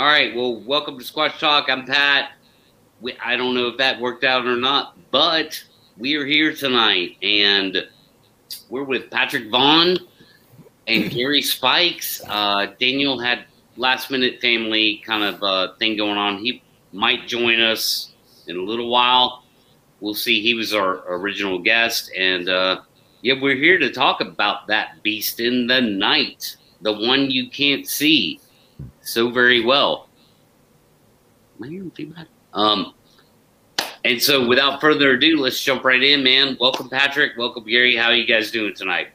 All right. Well, welcome to Squash Talk. I'm Pat. We, I don't know if that worked out or not, but we are here tonight, and we're with Patrick Vaughn and Gary Spikes. Uh, Daniel had last minute family kind of uh, thing going on. He might join us in a little while. We'll see. He was our original guest, and uh, yeah, we're here to talk about that beast in the night, the one you can't see so very well. Am I hearing feedback? Um, and so, without further ado, let's jump right in, man. Welcome, Patrick. Welcome, Gary. How are you guys doing tonight?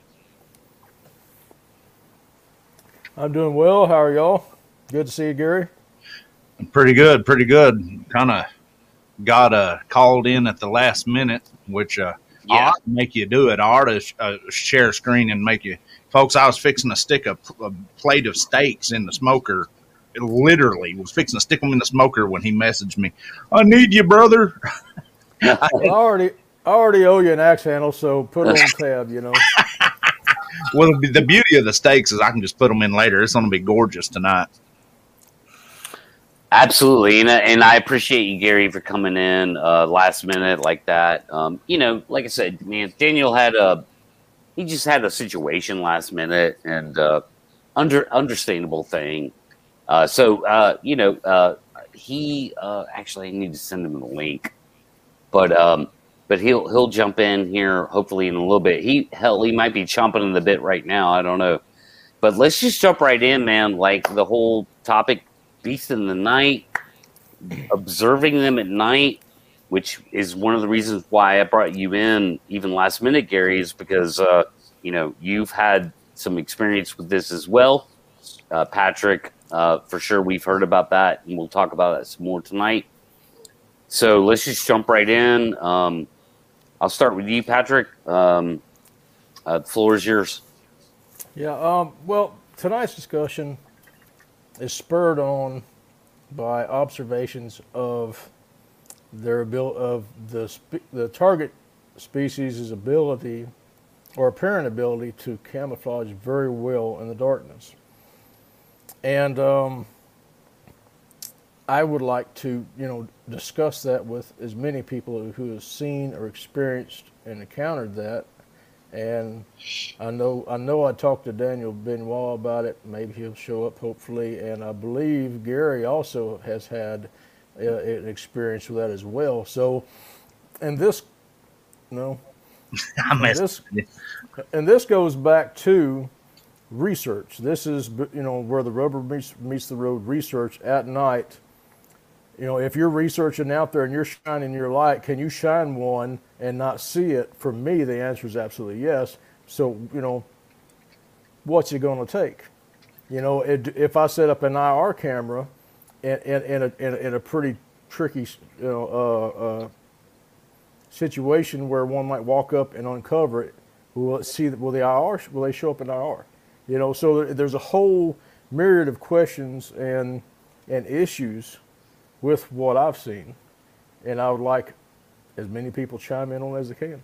I'm doing well. How are y'all? Good to see you, Gary. Pretty good, pretty good. Kind of got uh, called in at the last minute, which uh, Yeah. I ought to make you do it. I ought to uh, share screen and make you, folks. I was fixing to stick a, a plate of steaks in the smoker. It literally was fixing to stick them in the smoker when he messaged me. I need you, brother. Well, I already I already owe you an axe handle, so put it on tab. You know. Well, the the beauty of the steaks is I can just put them in later. It's going to be gorgeous tonight. Absolutely, and and I appreciate you, Gary, for coming in uh, last minute like that. Um, you know, like I said, man, Daniel had a he just had a situation last minute and uh, under understandable thing. Uh, so uh, you know, uh, he uh, actually I need to send him the link, but um, but he'll he'll jump in here hopefully in a little bit. He hell he might be chomping in the bit right now. I don't know, but let's just jump right in, man. Like the whole topic beast in the night, observing them at night, which is one of the reasons why I brought you in even last minute, Gary, is because uh, you know you've had some experience with this as well, uh, Patrick. Uh, for sure, we've heard about that, and we'll talk about that some more tonight. So let's just jump right in. Um, I'll start with you, Patrick. Um, uh, the floor is yours. Yeah. Um. Well, tonight's discussion is spurred on by observations of their abil- of the spe- the target species' ability or apparent ability to camouflage very well in the darkness. And um, I would like to, you know, discuss that with as many people who have seen or experienced and encountered that. And I know, I know, I talked to Daniel Benoit about it. Maybe he'll show up, hopefully. And I believe Gary also has had uh, an experience with that as well. So, and this, no, I and this, and this goes back to research. This is you know where the rubber meets, meets the road. Research at night. You know, if you're researching out there and you're shining your light, can you shine one and not see it? For me, the answer is absolutely yes. So you know, what's it going to take? You know, it, if I set up an IR camera in, in, in, a, in, a, in a pretty tricky, you know, uh, uh, situation where one might walk up and uncover it, will it see will the IR will they show up in IR? You know, so there's a whole myriad of questions and and issues with what I've seen, and I would like as many people chime in on as they can.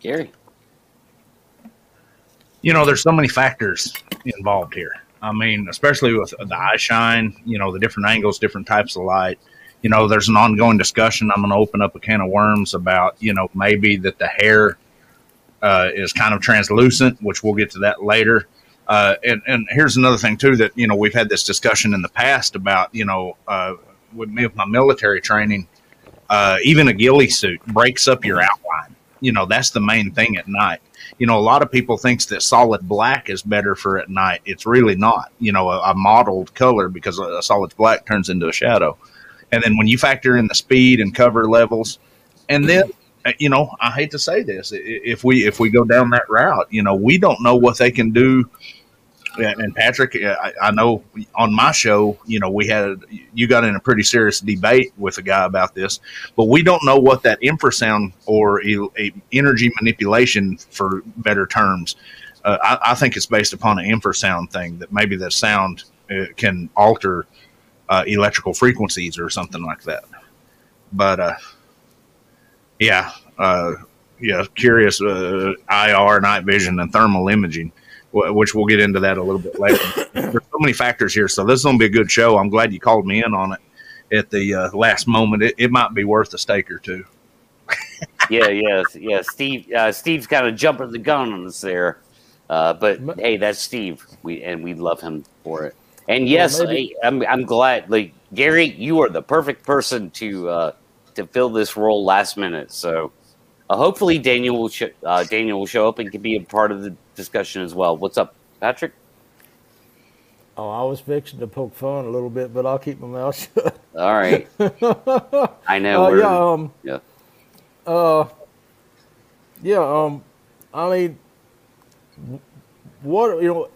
Gary. you know, there's so many factors involved here. I mean, especially with the eye shine, you know, the different angles, different types of light. You know, there's an ongoing discussion. I'm going to open up a can of worms about, you know, maybe that the hair uh, is kind of translucent, which we'll get to that later. Uh, and, and here's another thing, too, that, you know, we've had this discussion in the past about, you know, uh, with me with my military training, uh, even a ghillie suit breaks up your outline. You know, that's the main thing at night you know, a lot of people thinks that solid black is better for at night. It's really not. You know, a, a mottled color because a, solid black turns into a shadow. And then when you factor in the speed and cover levels, and then you know, I hate to say this, if we if we go down that route, you know, we don't know what they can do. And Patrick, uh, I, know on my show, you know, we had you got in a pretty serious debate with a guy about this, but we don't know what that infrasound or energy manipulation, for better terms, uh, I, I think it's based upon an infrasound thing that maybe the sound uh, can alter uh, electrical frequencies or something like that. But uh, yeah, uh, yeah, curious uh, IR, night vision, and thermal imaging. which we'll get into that a little bit later. There's so many factors here, so this is going to be a good show. I'm glad you called me in on it at the uh, last moment. It, it, might be worth a stake or two. yeah, yeah, yeah. Steve, uh, Steve's kind of jumping the gun on us there, uh, but hey, that's Steve. We and we love him for it. And yes, well, I, I'm I'm glad. Like Gary, you are the perfect person to uh, to fill this role last minute. So uh, hopefully Daniel will sh- uh, Daniel will show up and can be a part of the discussion as well. What's up, Patrick? Oh, I was fixing to poke fun a little bit, but I'll keep my mouth shut. All right. I know. Uh, yeah. Um, yeah. Uh, yeah. Um, I mean, what you know,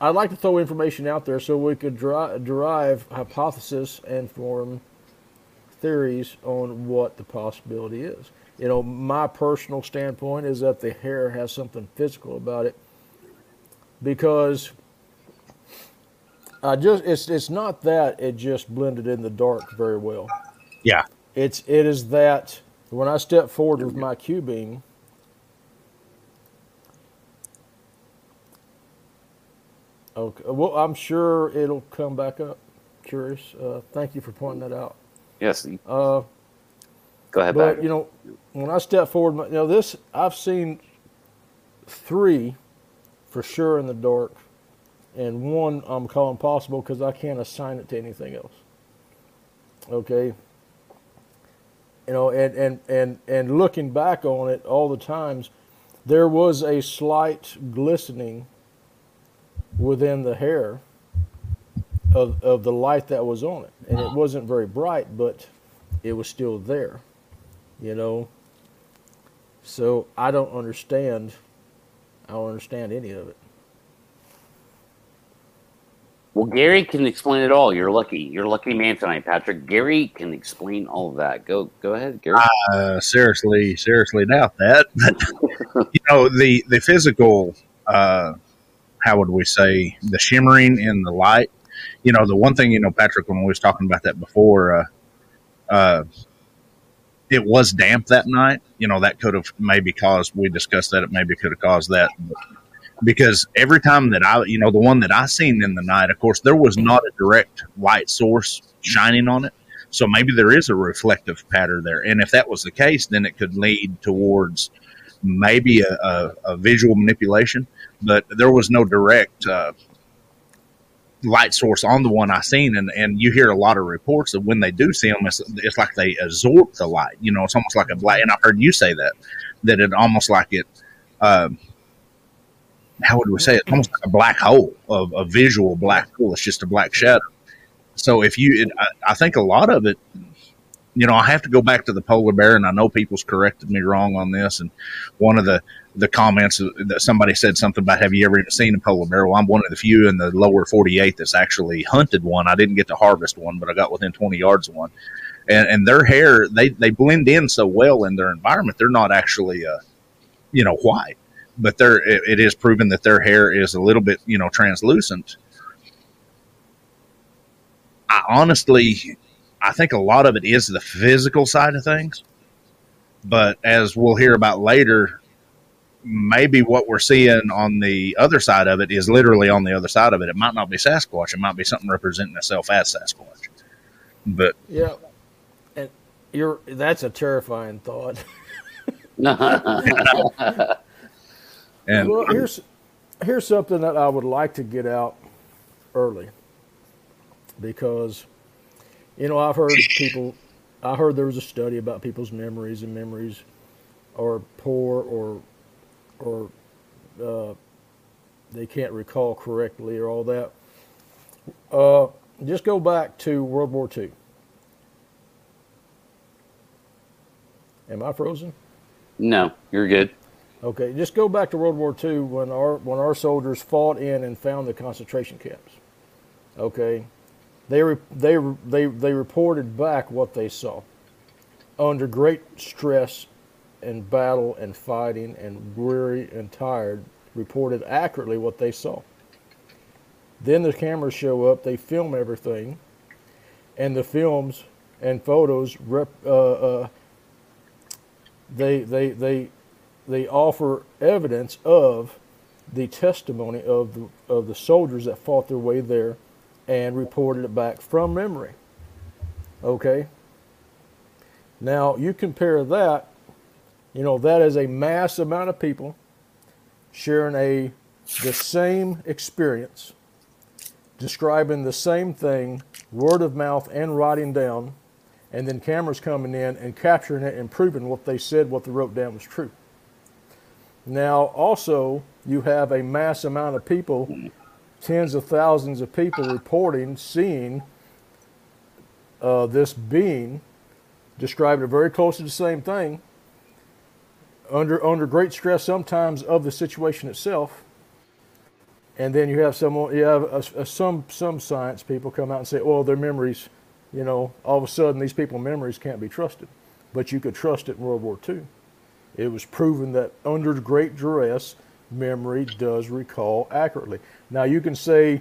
I'd like to throw information out there so we could deri- derive hypothesis and form theories on what the possibility is you know, my personal standpoint is that the hair has something physical about it because I just it's it's not that it just blended in the dark very well. Yeah. It's it is that when I step forward with my Q beam Okay. Well, I'm sure it'll come back up. Curious. Uh, thank you for pointing that out. Yes. Uh, Go ahead. But you know, when I step forward, you know this I've seen three for sure in the dark, and one I'm calling possible because I can't assign it to anything else. Okay. You know, and and and and looking back on it, all the times there was a slight glistening within the hair of of the light that was on it, and it wasn't very bright, but it was still there you know. So I don't understand. I don't understand any of it. Well, Gary can explain it all. You're lucky. You're lucky man tonight, Patrick. Gary can explain all of that. Go, go ahead, Gary. Uh, seriously, seriously doubt that. you know, the the physical. Uh, how would we say the shimmering in the light? You know, the one thing you know, Patrick, when we was talking about that before, uh, uh, it was damp that night. You know, that could have maybe caused, we discussed that it maybe could have caused that. Because every time that I, you know, the one that I seen in the night, of course, there was not a direct light source shining on it. So maybe there is a reflective pattern there. And if that was the case, then it could lead towards maybe a, a, a visual manipulation. But there was no direct uh, light source on the one I seen, and and you hear a lot of reports that when they do see them, it's, it's like they absorb the light. You know, it's almost like a black. And I've heard you say that that it almost like it. Um, how would we say it? Almost like a black hole of a visual black hole. It's just a black shadow. So if you, it, I, I think a lot of it you know, I have to go back to the polar bear, and I know people's corrected me wrong on this. And one of the the comments that somebody said something about, "Have you ever seen a polar bear?" Well, I'm one of the few in the lower 48 that's actually hunted one. I didn't get to harvest one, but I got within 20 yards of one. And, and their hair, they they blend in so well in their environment. They're not actually, uh, you know, white, but they're it, it is proven that their hair is a little bit, you know, translucent. I honestly I think a lot of it is the physical side of things. But as we'll hear about later, maybe what we're seeing on the other side of it is literally on the other side of it. It might not be Sasquatch. It might be something representing itself as Sasquatch. But yeah, and you're that's a terrifying thought. and well, here's here's something that I would like to get out early because you know, I've heard people. I heard there was a study about people's memories and memories are poor or or uh, they can't recall correctly or all that. Uh, just go back to World War II. Am I frozen? No, you're good. Okay, just go back to World War II when our when our soldiers fought in and found the concentration camps. Okay, they, they, they, they reported back what they saw. Under great stress and battle and fighting and weary and tired, reported accurately what they saw. Then the cameras show up, they film everything, and the films and photos rep, uh, uh, they, they, they, they offer evidence of the testimony of the, of the soldiers that fought their way there and reported it back from memory. Okay? Now, you compare that, you know, that is a mass amount of people sharing a the same experience, describing the same thing, word of mouth and writing down, and then cameras coming in and capturing it and proving what they said, what they wrote down was true. Now, also, you have a mass amount of people, tens of thousands of people reporting, seeing uh, this being, describing it very close to the same thing, under under great stress sometimes of the situation itself. And then you have someone, you have a, a, some some science people come out and say, "Well, their memories, you know, all of a sudden these people memories can't be trusted," but you could trust it in World War II. It was proven that under great duress, memory does recall accurately. Now you can say,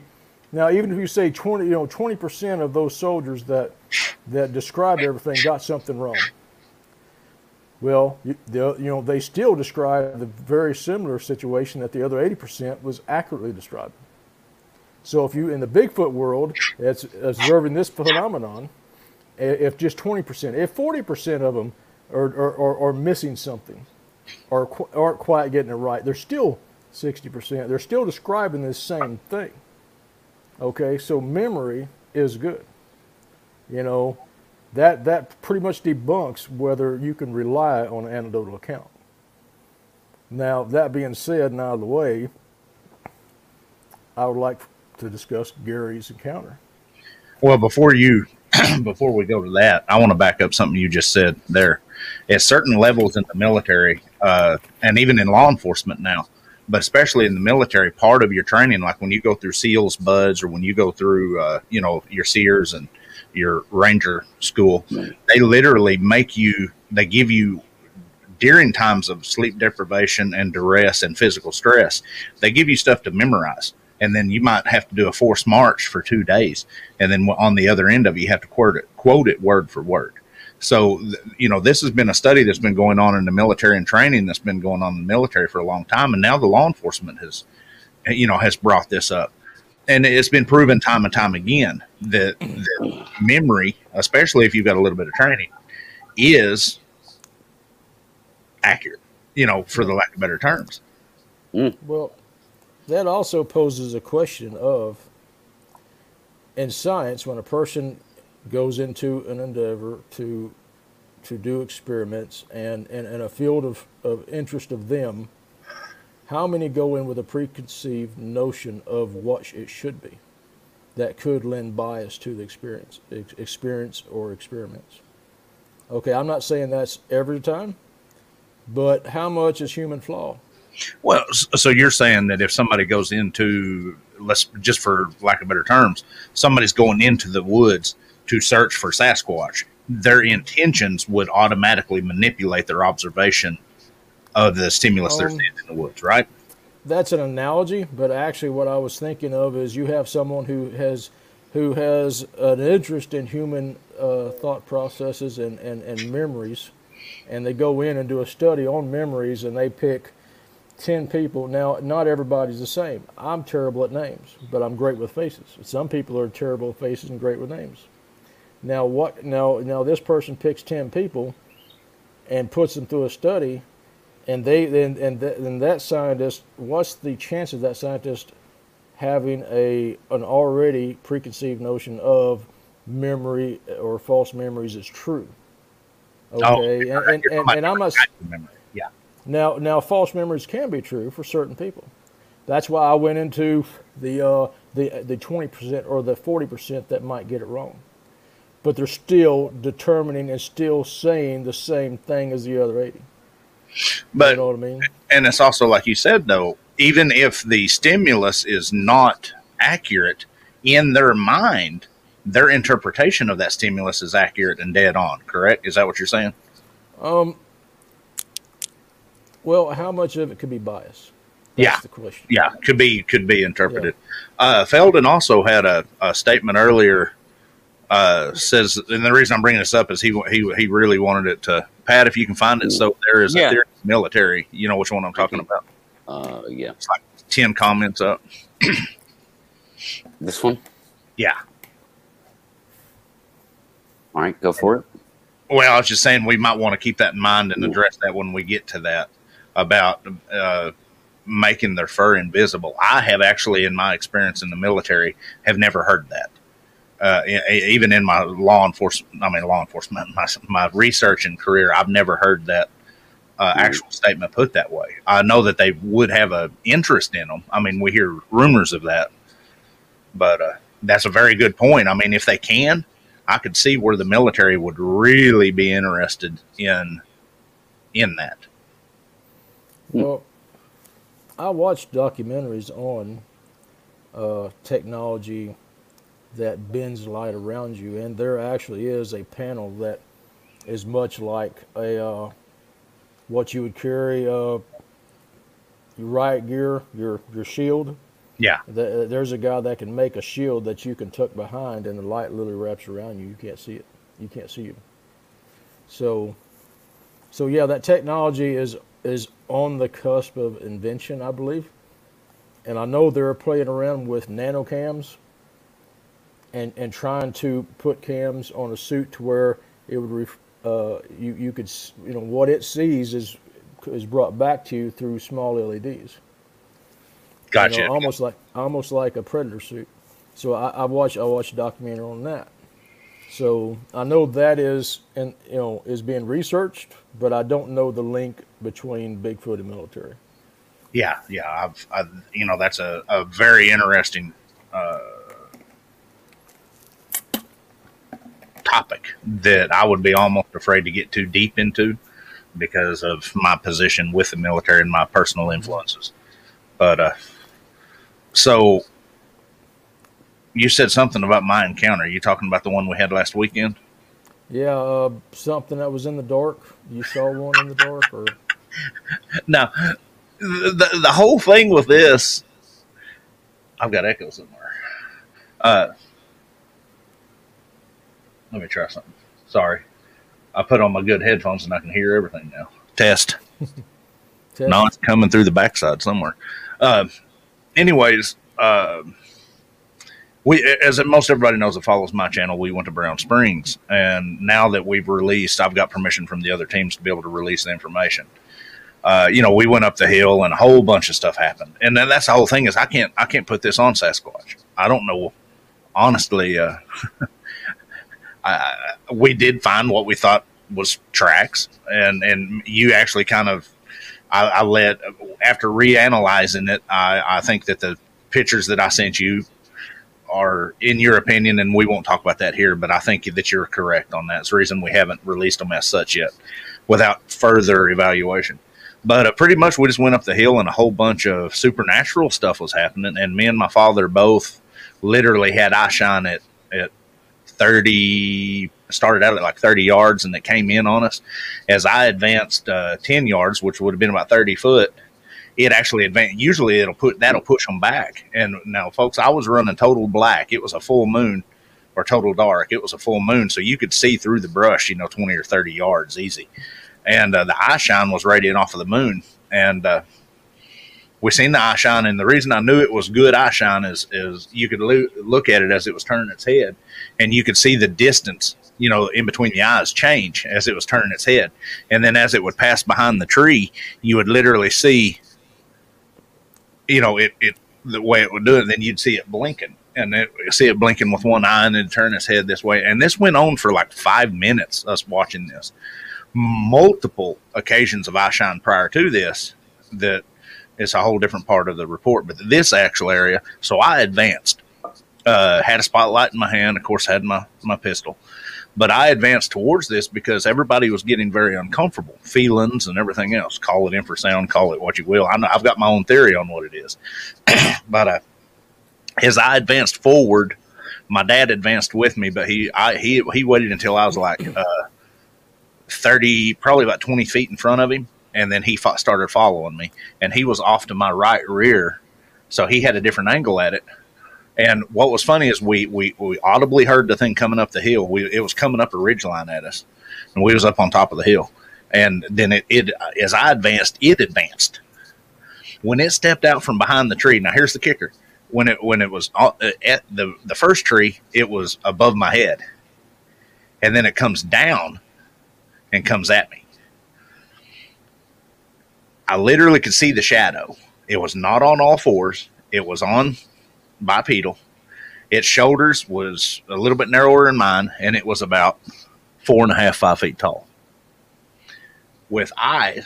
now even if you say 20, you know, 20% of those soldiers that that described everything got something wrong. Well, you, you know, they still describe the very similar situation that the other 80% was accurately described. So if you, in the Bigfoot world, that's observing this phenomenon, if just 20%, if 40% of them are, are, are missing something or aren't quite getting it right, they're still 60%. They're still describing this same thing. Okay, so memory is good. You know, that that pretty much debunks whether you can rely on an anecdotal account. Now, that being said and out of the way, I would like to discuss Gary's encounter. Well, before you before we go to that, I want to back up something you just said there. At certain levels in the military, uh, and even in law enforcement now, but especially in the military, part of your training, like when you go through SEALs, BUDS, or when you go through, uh, you know, your SERES and your ranger school they literally make you they give you during times of sleep deprivation and duress and physical stress they give you stuff to memorize. And then you might have to do a forced march for two days. And then on the other end of it you have to quote it quote it word for word so you know this has been a study that's been going on in the military and training that's been going on in the military for a long time and now the law enforcement has you know has brought this up and it's been proven time and time again that, that memory, especially if you've got a little bit of training, is accurate. You know, for the lack of better terms. Mm. Well, that also poses a question of in science when a person goes into an endeavor to to do experiments and in a field of, of interest of them how many go in with a preconceived notion of what it should be that could lend bias to the experience, experience or experiments? Okay, I'm not saying that's every time, but how much is human flaw? Well, so you're saying that if somebody goes into, let's just for lack of better terms, somebody's going into the woods to search for Sasquatch, their intentions would automatically manipulate their observation of the stimulus um, they're seeing in the woods, right? That's an analogy, but actually, what I was thinking of is you have someone who has who has an interest in human uh, thought processes and, and, and memories, and they go in and do a study on memories, and they pick 10 people. Now, not everybody's the same. I'm terrible at names, but I'm great with faces. Some people are terrible at faces and great with names. Now, what? Now, now this person picks 10 people and puts them through a study and they then and, th- and that scientist what's the chance of that scientist having a an already preconceived notion of memory or false memories is true? Okay oh, and, and, and, and i'm yeah. Now now false memories can be true for certain people. That's why i went into the uh, the the 20% or the 40% that might get it wrong but they're still determining and still saying the same thing as the other 80 but you know what I mean? And it's also like you said though, even if the stimulus is not accurate in their mind, their interpretation of that stimulus is accurate and dead on. Correct? Is that what you're saying? Um. Well, how much of it could be bias? That's yeah, the question. Yeah, could be could be interpreted. Yeah. Uh, Felden also had a, a statement earlier uh, says, and the reason I'm bringing this up is he he he really wanted it to Pat. If you can find it, so there is yeah. a theory military. You know which one I'm talking about. Uh, yeah, it's like ten comments up. This one? Yeah. All right, go for it. Well, I was just saying we might want to keep that in mind and address that when we get to that about uh, making their fur invisible. I have actually, in my experience in the military, have never heard that. Uh, even in my law enforcement, I mean law enforcement, my, my research and career, I've never heard that uh, actual statement put that way. I know that they would have an interest in them. I mean, we hear rumors of that, but uh, that's a very good point. I mean, if they can, I could see where the military would really be interested in in that. Well, I watch documentaries on uh, technology that bends light around you, and there actually is a panel that is much like a uh, what you would carry uh, your riot gear, your your shield. Yeah. The, there's a guy that can make a shield that you can tuck behind, and the light literally wraps around you. You can't see it. You can't see him. So, so yeah, that technology is is on the cusp of invention, I believe. And I know they're playing around with nanocams and and trying to put cams on a suit to where it would ref, uh, you you could you know what it sees is is brought back to you through small LEDs. Gotcha. You know, almost like almost like a predator suit. So I, I watched I watched a documentary on that. So I know that is and you know is being researched, but I don't know the link between Bigfoot and military. Yeah, yeah, I've, I've you know that's a, a very interesting uh, topic that I would be almost afraid to get too deep into because of my position with the military and my personal influences. But uh, so you said something about my encounter. Are you talking about the one we had last weekend? Yeah, uh, something that was in the dark. You saw one in the dark, or now the the whole thing with this, I've got echo somewhere. Uh, let me try something. Sorry. I put on my good headphones and I can hear everything now. Test. Test. No, it's coming through the backside somewhere. Uh, anyways, uh, we, as most everybody knows that follows my channel, we went to Brown Springs, and now that we've released, I've got permission from the other teams to be able to release the information. Uh, you know, we went up the hill, and a whole bunch of stuff happened, and then that's the whole thing is I can't I can't put this on Sasquatch. I don't know, honestly. Uh, we did find what we thought was tracks, and and you actually kind of, I, I let after reanalyzing it, I, I think that the pictures that I sent you are, in your opinion, and we won't talk about that here, but I think that you're correct on that. It's the reason we haven't released them as such yet, without further evaluation. But uh, pretty much, we just went up the hill, and a whole bunch of supernatural stuff was happening. And me and my father both literally had eye shine at at 30 started out at like 30 yards and it came in on us. As i advanced uh, 10 yards which would have been about 30 foot it actually advanced usually it'll put that'll push them back. And now folks i was running total black. It was a full moon or total dark. It was a full moon so you could see through the brush you know 20 or 30 yards easy. And uh, the eye shine was radiating off of the moon. And uh, we seen the eye shine, and the reason I knew it was good eye shine is is you could lo- look at it as it was turning its head, and you could see the distance, you know, in between the eyes change as it was turning its head, and then as it would pass behind the tree, you would literally see, you know, it it the way it would do it. Then you'd see it blinking, and then see it blinking with one eye, and then turn its head this way, and this went on for like five minutes. Us watching this, multiple occasions of eye shine prior to this that it's a whole different part of the report. But this actual area, so I advanced, uh, had a spotlight in my hand, of course, had my, my pistol. But I advanced towards this because everybody was getting very uncomfortable, feelings and everything else. Call it infrasound, call it what you will. I know I've got my own theory on what it is. but as I advanced forward, my dad advanced with me, but he I, he he waited until I was like uh, thirty, probably about twenty feet in front of him, and then he fought, started following me, and he was off to my right rear, so he had a different angle at it. And what was funny is we we, we audibly heard the thing coming up the hill. We, it was coming up a ridgeline at us, and we was up on top of the hill. And then it, it as I advanced, it advanced, When it stepped out from behind the tree, now here's the kicker: when it when it was uh, at the the first tree, it was above my head, and then it comes down and comes at me. I literally could see the shadow. It was not on all fours. It was on bipedal. Its shoulders was a little bit narrower than mine, and it was about four and a half, five feet tall. With eyes,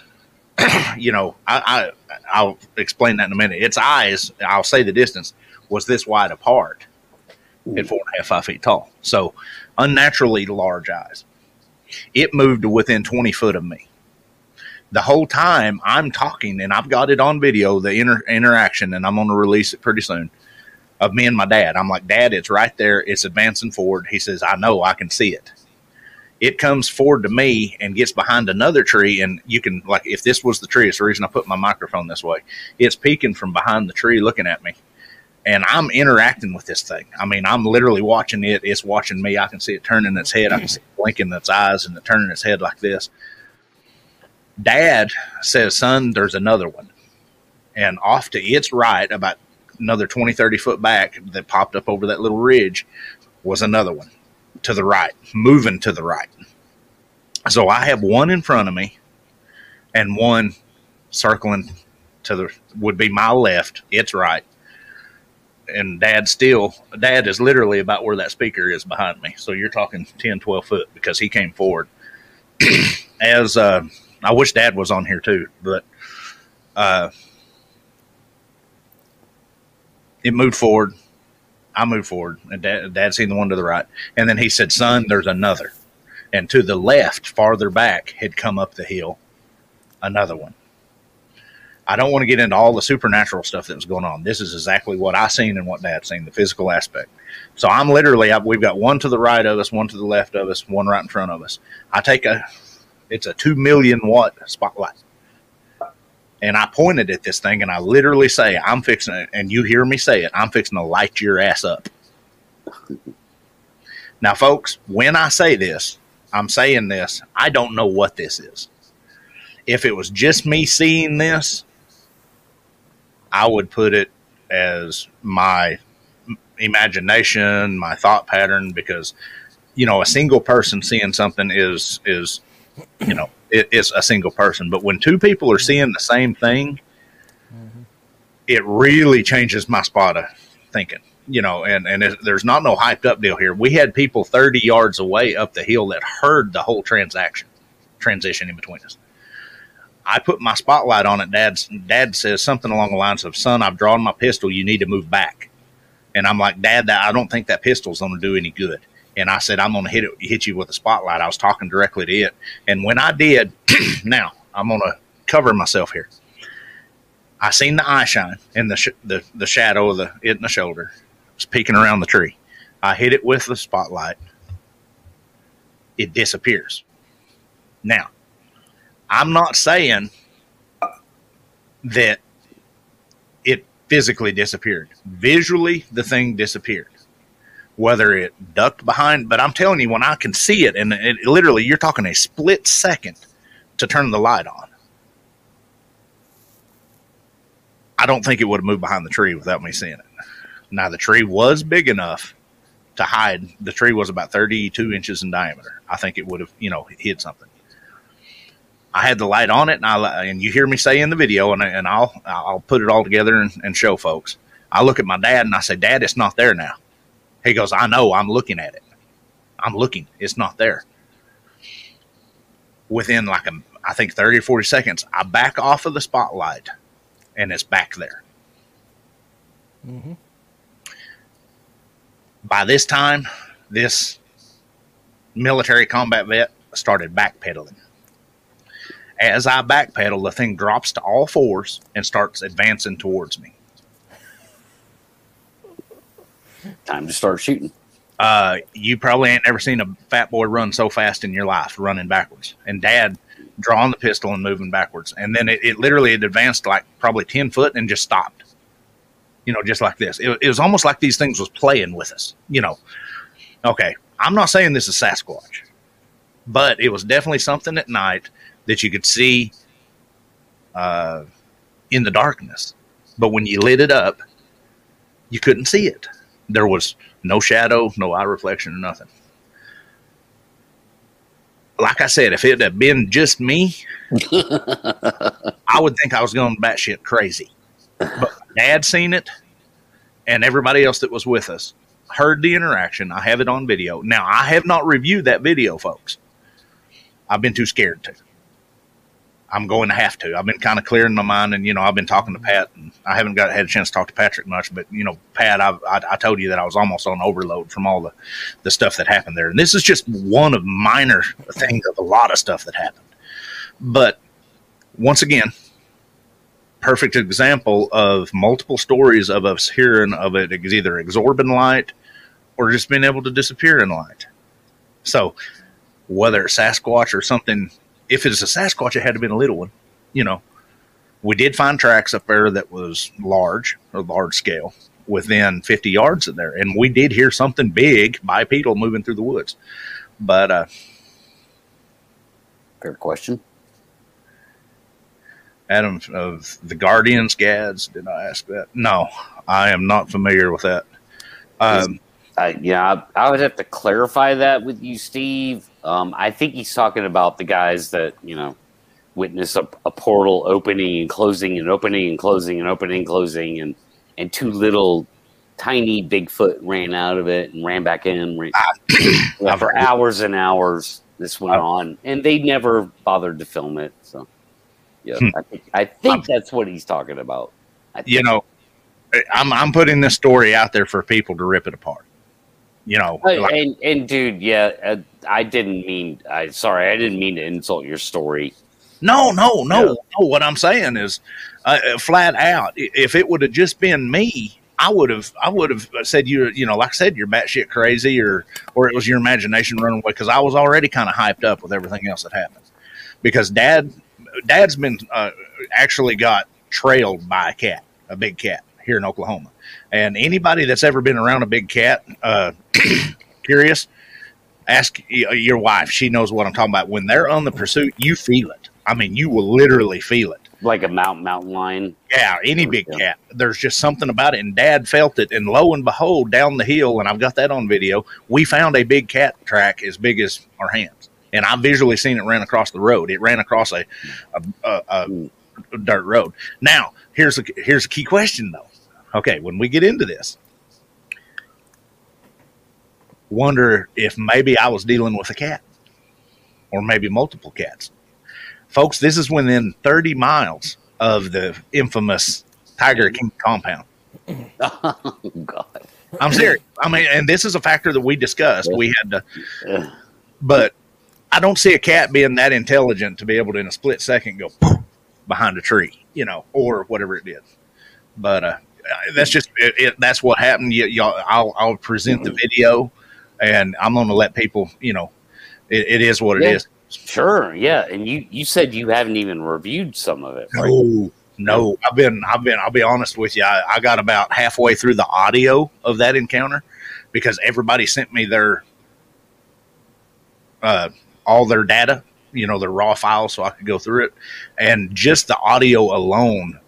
you know, I, I I'll explain that in a minute. Its eyes, I'll say the distance was this wide apart Ooh. at four and a half, five feet tall. So unnaturally large eyes. It moved to within 20 foot of me. The whole time I'm talking, and I've got it on video, the inter- interaction, and I'm going to release it pretty soon of me and my dad. I'm like, Dad, it's right there. It's advancing forward. He says, I know, I can see it. It comes forward to me and gets behind another tree. And you can, like, if this was the tree, it's the reason I put my microphone this way. It's peeking from behind the tree looking at me. And I'm interacting with this thing. I mean, I'm literally watching it. It's watching me. I can see it turning its head. I can see it blinking its eyes and it turning its head like this. Dad says, Son, there's another one. And off to its right, about another 20, 30 foot back that popped up over that little ridge was another one to the right, moving to the right. So I have one in front of me and one circling to the would be my left, its right. And dad still dad is literally about where that speaker is behind me. So you're talking 10, 12 foot because he came forward. As uh, I wish dad was on here too, but uh, it moved forward. I moved forward, and dad, dad seen the one to the right, and then he said, "Son, there's another." And to the left, farther back, had come up the hill, another one. I don't want to get into all the supernatural stuff that was going on. This is exactly what I seen and what Dad seen, the physical aspect. So I'm literally, we've got one to the right of us, one to the left of us, one right in front of us. I take a, it's a two million watt spotlight and I pointed at this thing and I literally say, I'm fixing it, and you hear me say it, I'm fixing to light your ass up. Now, folks, when I say this, I'm saying this, I don't know what this is. If it was just me seeing this, I would put it as my imagination, my thought pattern, because you know, a single person seeing something is is you know it, it's a single person. But when two people are seeing the same thing, mm-hmm. it really changes my spot of thinking. You know, and and it, there's not no hyped up deal here. We had people 30 yards away up the hill that heard the whole transaction transition in between us. I put my spotlight on it. Dad's dad says something along the lines of, "Son, I've drawn my pistol. You need to move back." And I'm like, "Dad, that, I don't think that pistol's going to do any good." And I said, I'm going to hit it, hit you with a spotlight. I was talking directly to it. And when I did, now I'm going to cover myself here. I seen the eye shine and the, sh- the, the shadow of the, it in the shoulder was peeking around the tree. I hit it with the spotlight. It disappears. Now, I'm not saying that it physically disappeared. Visually, the thing disappeared whether it ducked behind, but I'm telling you, when I can see it, and it, literally, you're talking a split second to turn the light on. I don't think it would have moved behind the tree without me seeing it. Now, the tree was big enough to hide. The tree was about 32 inches in diameter. I think it would have, you know, hid something. I had the light on it, and I and you hear me say in the video, and, and I'll I'll put it all together and, and show folks. I look at my dad and I say, "Dad, it's not there now." He goes, I know, I'm looking at it. I'm looking, it's not there. Within like a, I think 30 or 40 seconds, I back off of the spotlight and it's back there. Mm-hmm. By this time, this military combat vet started backpedaling. As I backpedal, the thing drops to all fours and starts advancing towards me. Time to start shooting. Uh, you probably ain't never seen a fat boy run so fast in your life, running backwards. And dad drawing the pistol and moving backwards. And then it, it literally had advanced like probably 10 foot and just stopped. You know, just like this. It, it was almost like these things was playing with us. You know, okay, I'm not saying this is Sasquatch, but it was definitely something at night that you could see uh, in the darkness. But when you lit it up, you couldn't see it. There was no shadow, no eye reflection, or nothing. Like I said, if it had been just me, I would think I was going batshit crazy. But dad seen it, and everybody else that was with us heard the interaction. I have it on video. Now, I have not reviewed that video, folks. I've been too scared to. I'm going to have to. I've been kind of clearing my mind, and you know, I've been talking to Pat, and I haven't got had a chance to talk to Patrick much. But you know, Pat, I, I, I told you that I was almost on overload from all the the stuff that happened there, and this is just one of minor things of a lot of stuff that happened. But once again, perfect example of multiple stories of us hearing of it is either absorbing light or just being able to disappear in light. So whether it's Sasquatch or something if it's a Sasquatch, it had to be a little one. You know, we did find tracks up there that was large or large scale within 50 yards of there, and we did hear something big bipedal moving through the woods. But uh, fair question. Adam of the Guardians, Gads, did I ask that? No, I am not familiar with that. Um, uh, yeah, I, I, would have to clarify that with you, Steve. Um, I think he's talking about the guys that you know witness a, a, portal opening and closing and opening and closing and opening and closing and and two little tiny Bigfoot ran out of it and ran back in ran, yeah, for hours and hours. This went on, and they never bothered to film it. So, yeah, hmm. I think I think that's what he's talking about. You know, I'm I'm putting this story out there for people to rip it apart you know. Like, and and dude, yeah, uh, I didn't mean. I sorry, I didn't mean to insult your story. No, no, no, yeah. no. What I'm saying is, uh, uh flat out, if it would have just been me, I would have, I would have said you, you know, like I said, you're batshit crazy, or or it was your imagination running away because I was already kind of hyped up with everything else that happened. Because dad, dad's been uh, actually got trailed by a cat, a big cat here in Oklahoma. And anybody that's ever been around a big cat, uh, curious, ask your wife. She knows what I'm talking about. When they're on the pursuit, you feel it. I mean, you will literally feel it. Like a mountain mountain lion. Yeah, any big yeah. cat. There's just something about it. And Dad felt it. And lo and behold, down the hill, and I've got that on video. We found a big cat track as big as our hands, and I visually seen it ran across the road. It ran across a a, a, a mm. dirt road. Now, here's a here's a key question though. Okay, when we get into this, wonder if maybe I was dealing with a cat or maybe multiple cats. Folks, this is within 30 miles of the infamous Tiger King compound. Oh, God. I'm serious. I mean, and this is a factor that we discussed. We had to, but I don't see a cat being that intelligent to be able to, in a split second, go behind a tree, you know, or whatever it did. But uh, that's just it, it, that's what happened. You, y'all, I'll, I'll present the video, and I'm going to let people. You know, it, it is what yeah, it is. Sure, yeah. And you you said you haven't even reviewed some of it. Right? No, no. I've been I've been I'll be honest with you. I, I got about halfway through the audio of that encounter because everybody sent me their uh, all their data, you know, their raw files, so I could go through it, and just the audio alone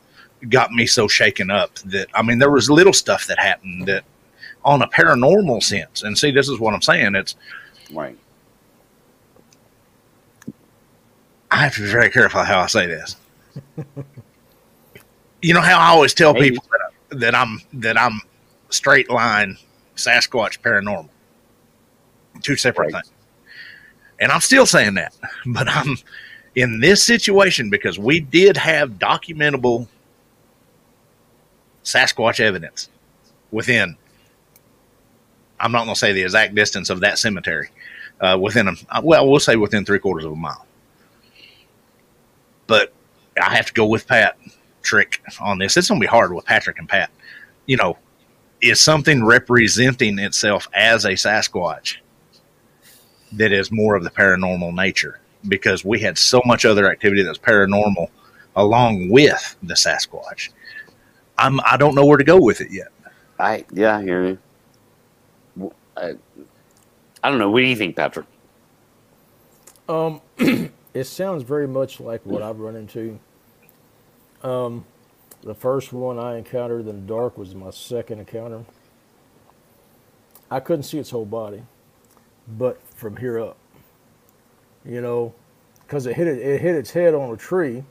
got me so shaken up that I mean there was little stuff that happened that on a paranormal sense. And see, this is what I'm saying. It's right. I have to be very careful how I say this. you know how I always tell people that, that I'm that I'm straight line Sasquatch paranormal. Two separate right. things. And I'm still saying that, but I'm in this situation because we did have documentable Sasquatch evidence within, I'm not going to say the exact distance of that cemetery, uh, within a, well, we'll say within three quarters of a mile. But I have to go with Pat trick on this. It's going to be hard with Patrick and Pat. You know, is something representing itself as a Sasquatch that is more of the paranormal nature because we had so much other activity that's paranormal along with the Sasquatch. I'm I don't know where to go with it yet. I yeah, I hear you. I, I don't know. What do you think, Patrick? Um, it sounds very much like what I've run into. Um, the first one I encountered in the dark was my second encounter. I couldn't see its whole body, but from here up, you know, because it hit it, it hit its head on a tree.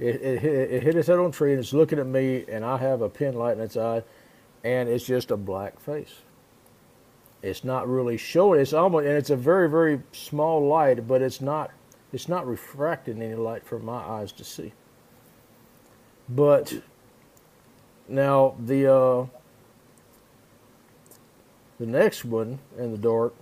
It, it, hit, it hit its head on a tree and it's looking at me, and I have a pin light in its eye, and it's just a black face. It's not really showing. It's almost, and it's a very, very small light, but it's not, it's not refracting any light for my eyes to see. But now the uh, the next one in the dark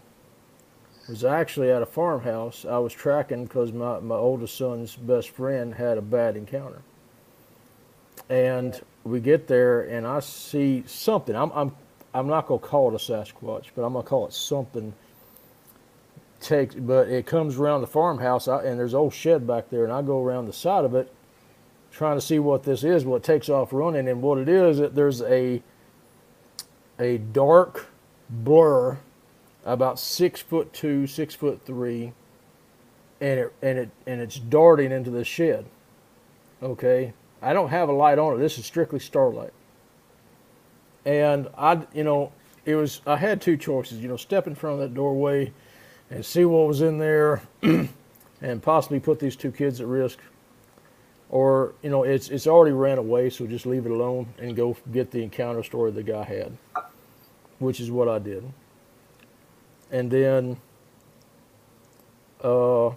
was actually at a farmhouse. I was tracking because my, my oldest son's best friend had a bad encounter. And we get there and I see something. I'm, I'm, I'm not going to call it a Sasquatch, but I'm going to call it something. Takes, but it comes around the farmhouse and there's old shed back there and I go around the side of it trying to see what this is. It takes off running and what it is, that there's a, a dark blur about six foot two, six foot three, and it and it and it's darting into the shed. Okay, I don't have a light on it. This is strictly starlight. And I, you know, it was I had two choices. You know, step in front of that doorway and see what was in there, and possibly put these two kids at risk. Or you know, it's it's already ran away, so just leave it alone and go get the encounter story the guy had, which is what I did and then uh,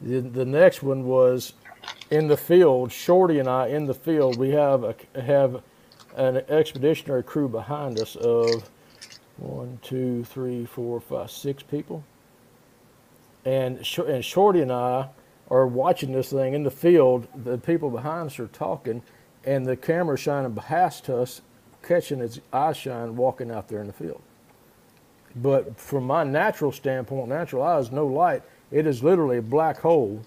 the, the next one was in the field. Shorty and I in the field. We have a, have an expeditionary crew behind us of one, two, three, four, five, six people. And and Shorty and I are watching this thing in the field. The people behind us are talking, and the camera shining past us, catching its eye shine, walking out there in the field. But from my natural standpoint, natural eyes, no light, it is literally a black hole,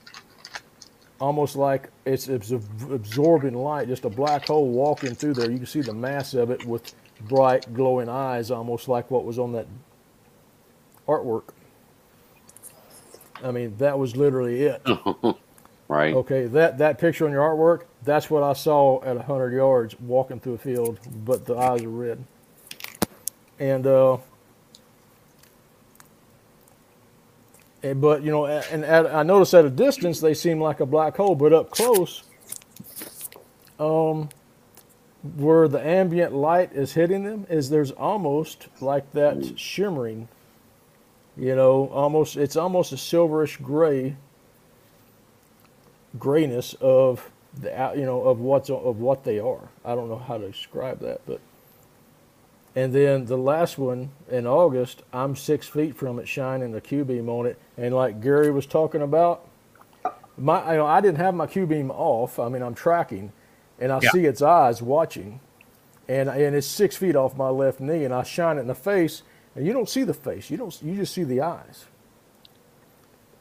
almost like it's absorbing light, just a black hole walking through there. You can see the mass of it with bright, glowing eyes, almost like what was on that artwork. I mean, that was literally it. right. Okay, that, that picture on your artwork, that's what I saw at 100 yards walking through a field, but the eyes are red. And uh, but you know, and at, I notice at a distance they seem like a black hole, but up close, um, where the ambient light is hitting them, is there's almost like that shimmering. You know, almost it's almost a silverish gray grayness of the you know of what's of what they are. I don't know how to describe that, but and then the last one in August, I'm six feet from it, shining the Q beam on it, and like Gary was talking about, my you know I didn't have my Q beam off. I mean I'm tracking, and I yeah. see its eyes watching, and and it's six feet off my left knee, and I shine it in the face, and you don't see the face. You don't. You just see the eyes.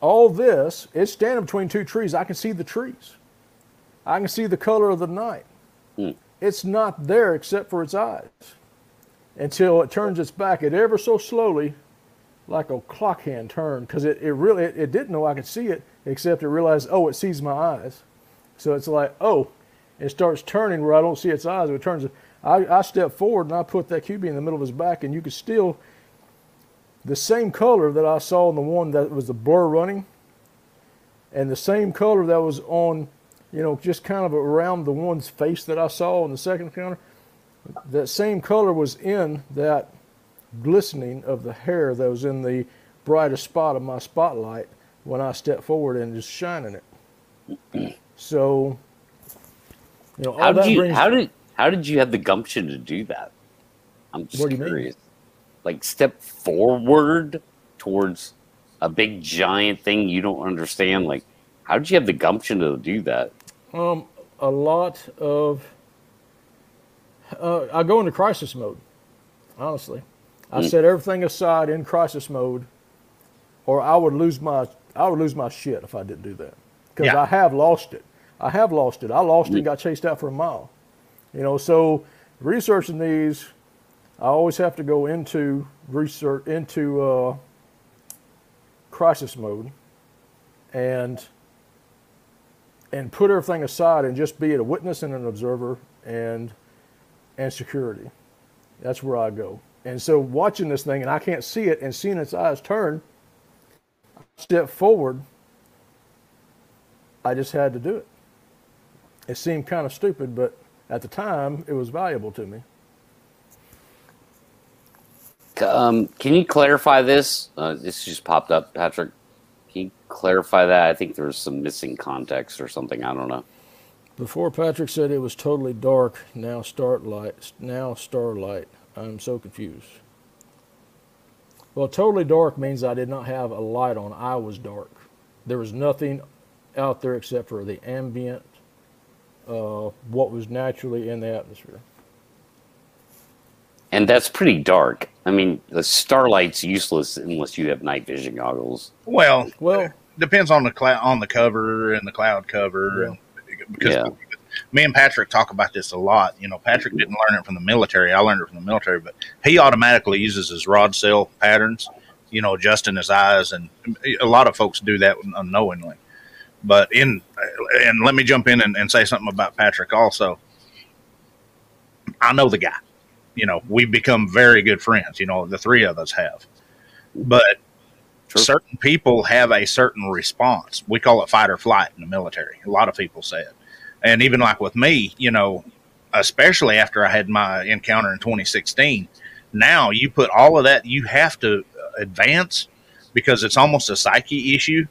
All this, it's standing between two trees. I can see the trees. I can see the color of the night. Mm. It's not there except for its eyes until it turns its back it ever so slowly like a clock hand turn because it, it really it, it, didn't know i could see it except it realized oh it sees my eyes. So it's like oh it starts turning where i don't see its eyes it turns i, I step forward and i put that cubie in the middle of his back and you could still the same color that i saw in the one that was the blur running and the same color that was on you know just kind of around the one's face that i saw in the second encounter that same color was in that glistening of the hair that was in the brightest spot of my spotlight when I stepped forward and just shining it. So, you know, how did you how did how did you have the gumption to do that? I'm just curious. Like step forward towards a big giant thing you don't understand. Like, how did you have the gumption to do that? Um, a lot of uh, I go into crisis mode. Honestly, I mm. set everything aside in crisis mode, or I would lose my I would lose my shit if I didn't do that because yeah. I have lost it. I have lost it. I lost mm. it and got chased out for a mile. You know, so researching these, I always have to go into research into uh, crisis mode, and and put everything aside and just be a witness and an observer and and security. That's where I go. And so watching this thing and I can't see it and seeing its eyes turn, step forward, I just had to do it. It seemed kind of stupid, but at the time it was valuable to me. Um, can you clarify this? Uh, this just popped up, Patrick. Can you clarify that? I think there was some missing context or something. I don't know. Before Patrick said it was totally dark, now starlight, now starlight. I'm so confused. Well, totally dark means I did not have a light on. I was dark. There was nothing out there except for the ambient, uh, what was naturally in the atmosphere. And that's pretty dark. I mean, the starlight's useless unless you have night vision goggles. Well, Well, depends on the cloud on the cover and the cloud cover, and because Yeah. me and Patrick talk about this a lot. You know, Patrick didn't learn it from the military. I learned it from the military, but he automatically uses his rod cell patterns. You know, adjusting his eyes, and a lot of folks do that unknowingly. But in and let me jump in and, and say something about Patrick also. I know the guy. You know, we've become very good friends. You know, the three of us have. But Sure. certain people have a certain response. We call it fight or flight in the military. A lot of people say it. And even like with me, you know, especially after I had my encounter in 2016, now you put all of that, you have to advance because it's almost a psyche issue.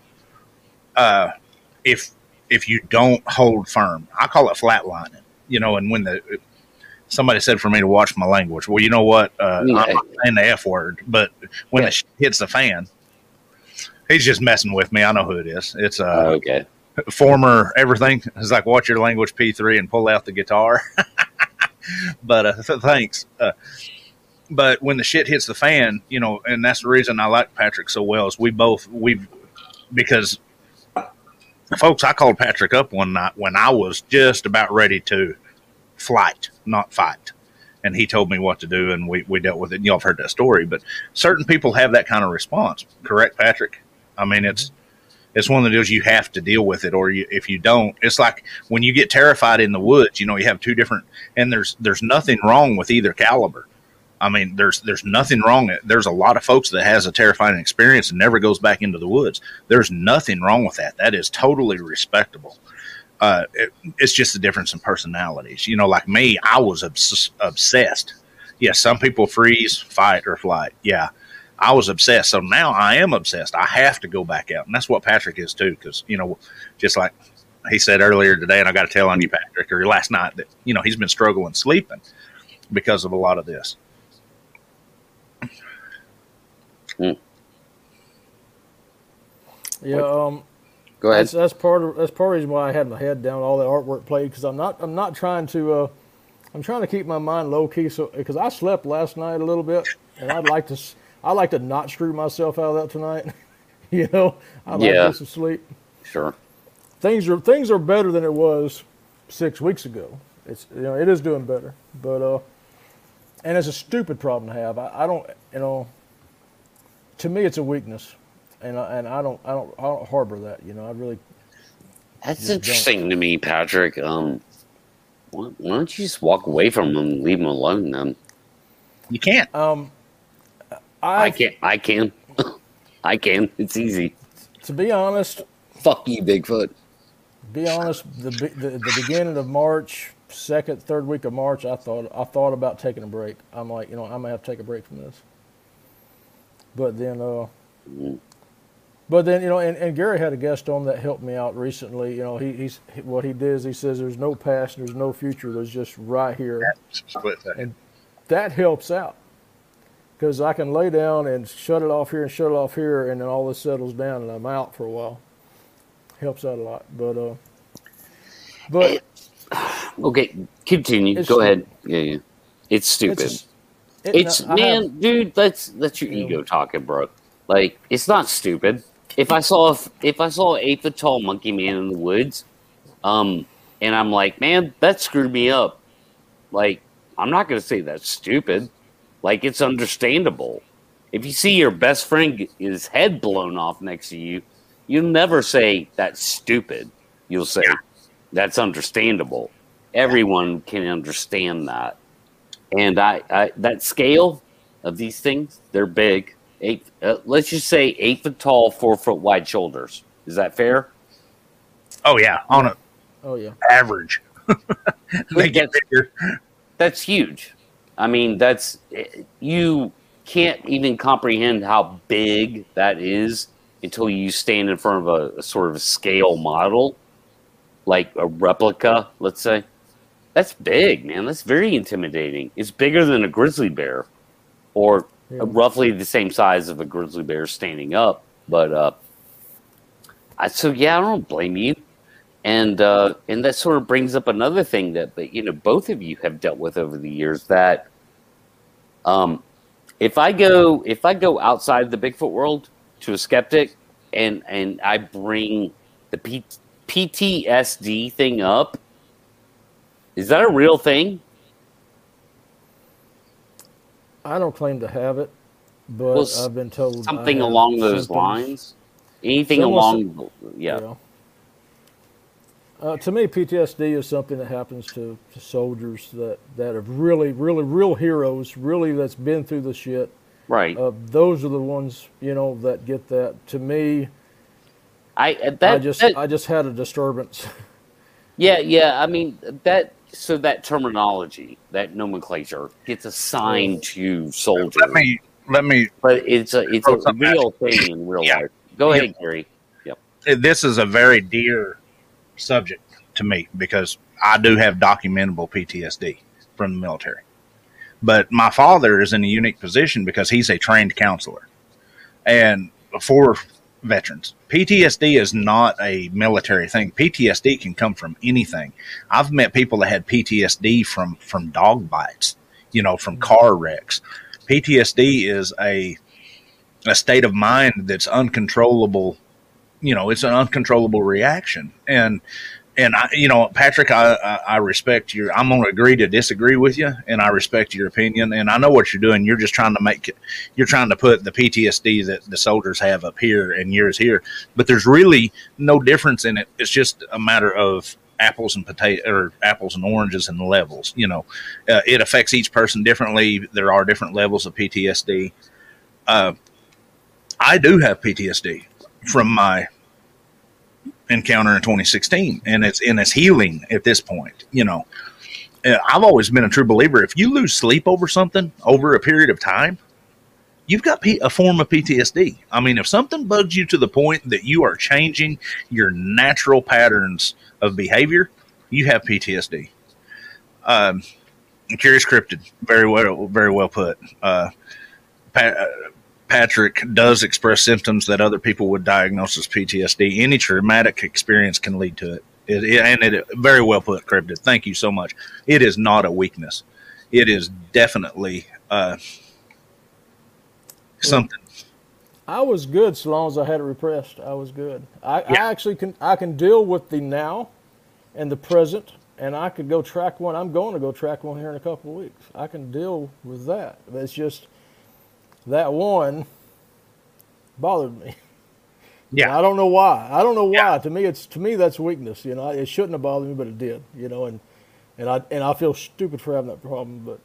Uh, if if you don't hold firm, I call it flatlining. You know, and when the somebody said for me to watch my language, well, you know what? Uh, I'm not saying the f word, but when Yeah. shit hits the fan, he's just messing with me. I know who it is. It's uh, okay. Former everything. It's like watch your language P3 and pull out the guitar. but uh, th- thanks. Uh, but when the shit hits the fan, you know, and that's the reason I like Patrick so well is we both we because folks, I called Patrick up one night when I was just about ready to flight, not fight. And he told me what to do, and we, we dealt with it. And y'all have heard that story, but certain people have that kind of response. Correct, Patrick? I mean, it's it's one of the deals you have to deal with it, or you, if you don't, it's like when you get terrified in the woods. You know, you have two different, and there's there's nothing wrong with either caliber. I mean, there's there's nothing wrong. There's a lot of folks that has a terrifying experience and never goes back into the woods. There's nothing wrong with that. That is totally respectable. Uh, it, it's just a difference in personalities. You know, like me, I was obs- obsessed. Yeah, some people freeze, fight, or flight. Yeah, I was obsessed. So now I am obsessed. I have to go back out, and that's what Patrick is too. Because you know, just like he said earlier today, and I got to tell on you, Patrick, or last night that you know he's been struggling sleeping because of a lot of this. Yeah, um, Go ahead. that's, that's part of that's part of the reason why I had my head down, all the artwork played, because I'm not I'm not trying to uh, I'm trying to keep my mind low key, so because I slept last night a little bit, and I'd like to s- I like to not screw myself out of that tonight. you know, I like Yeah. to get some sleep. Sure. Things are things are better than it was six weeks ago. It's you know it is doing better, but uh, and it's a stupid problem to have. I, I don't you know. To me, it's a weakness, and I, and I don't I don't I don't harbor that. You know, I really That's Just don't. interesting to me, Patrick. Um, why, why don't you just walk away from them and leave them alone then? You can't. um I I can. I can. I can. It's easy. to be honest, Fuck you, Bigfoot. be honest, the, the the beginning of March, second third week of March, I thought I thought about taking a break. I'm like, you know, I'm gonna have to take a break from this. But then, uh, but then you know, and, and Gary had a guest on that helped me out recently. You know, he, he's what he did is he says there's no past, there's no future. There's just right here. And that helps out because I can lay down and shut it off here and shut it off here, and then all this settles down, and I'm out for a while. Helps out a lot, but uh, but Okay, continue. It's Go ahead. Yeah, yeah. It's stupid. it's It's, it- I man, have- dude. That's that's your Yeah. ego talking, bro. Like it's not stupid. If I saw if, if I saw an eight foot tall monkey man in the woods, um, and I'm like, man, that screwed me up. Like I'm not gonna say that's stupid. Like it's understandable. If you see your best friend get his head blown off next to you, you'll never say that's stupid. You'll say That's understandable. Everyone can understand that. And I, I that scale of these things, they're big. Eight, uh, let's just say eight foot tall, four foot wide shoulders. Is that fair? Oh yeah, on a Oh yeah. average, they get bigger. That's huge. I mean, that's you can't even comprehend how big that is until you stand in front of a, a sort of scale model, like a replica, let's say. That's big, man. That's very intimidating. It's bigger than a grizzly bear, or Yeah. roughly the same size of a grizzly bear standing up. But uh, I, so yeah, I don't blame you. And uh, and that sort of brings up another thing that, that you know both of you have dealt with over the years. That um, if I go if I go outside the Bigfoot world to a skeptic and and I bring the P- PTSD thing up, is that a real thing? I don't claim to have it, but Well, I've been told Something along those symptoms, lines. Anything will along, yeah. you know. Uh, to me, PTSD is something that happens to, to soldiers that, that have really, really, real heroes, really that's been through the shit. right. Uh, those are the ones, you know, that get that. To me, I uh, that, I just, that- I just had a disturbance. Yeah, yeah. I mean that. So that terminology, that nomenclature, gets assigned to soldiers, Let me let me. but it's a it's a real thing in real Yeah. life. Go Yeah. ahead, Gary. Yep. This is a very dear subject to me because I do have documentable PTSD from the military. But my father is in a unique position because he's a trained counselor, and for veterans, PTSD is not a military thing. PTSD can come from anything. I've met people that had PTSD from from dog bites, you know, from mm-hmm. car wrecks. PTSD is a a state of mind that's uncontrollable. You know, it's an uncontrollable reaction, and and I, you know, Patrick, I, I, respect your. I'm going to agree to disagree with you, and I respect your opinion. And I know what you're doing. You're just trying to make it. You're trying to put the PTSD that the soldiers have up here and yours here, but there's really no difference in it. It's just a matter of apples and potato or apples and oranges and levels. You know, uh, it affects each person differently. There are different levels of PTSD. Uh, I do have PTSD from my encounter in 2016 and it's and it's healing at this point you know. I've always been a true believer if you lose sleep over something over a period of time you've got a form of ptsd i mean if something bugs you to the point that you are changing your natural patterns of behavior you have ptsd um curious cryptid very well very well put. Uh, uh Patrick does express symptoms that other people would diagnose as PTSD. Any traumatic experience can lead to it. It, it- and it very well put, Cryptid. Thank you so much. It is not a weakness. It is definitely uh, something. I was good so long as I had it repressed. I was good. I, Yeah. I actually can I can deal with the now and the present, and I could go track one. I'm going to go track one here in a couple of weeks. I can deal with that. It's just that one bothered me. Yeah. I don't know why. I don't know why. Yeah. To me, it's to me that's weakness. You know, it shouldn't have bothered me, but it did. You know, and and I and I feel stupid for having that problem, but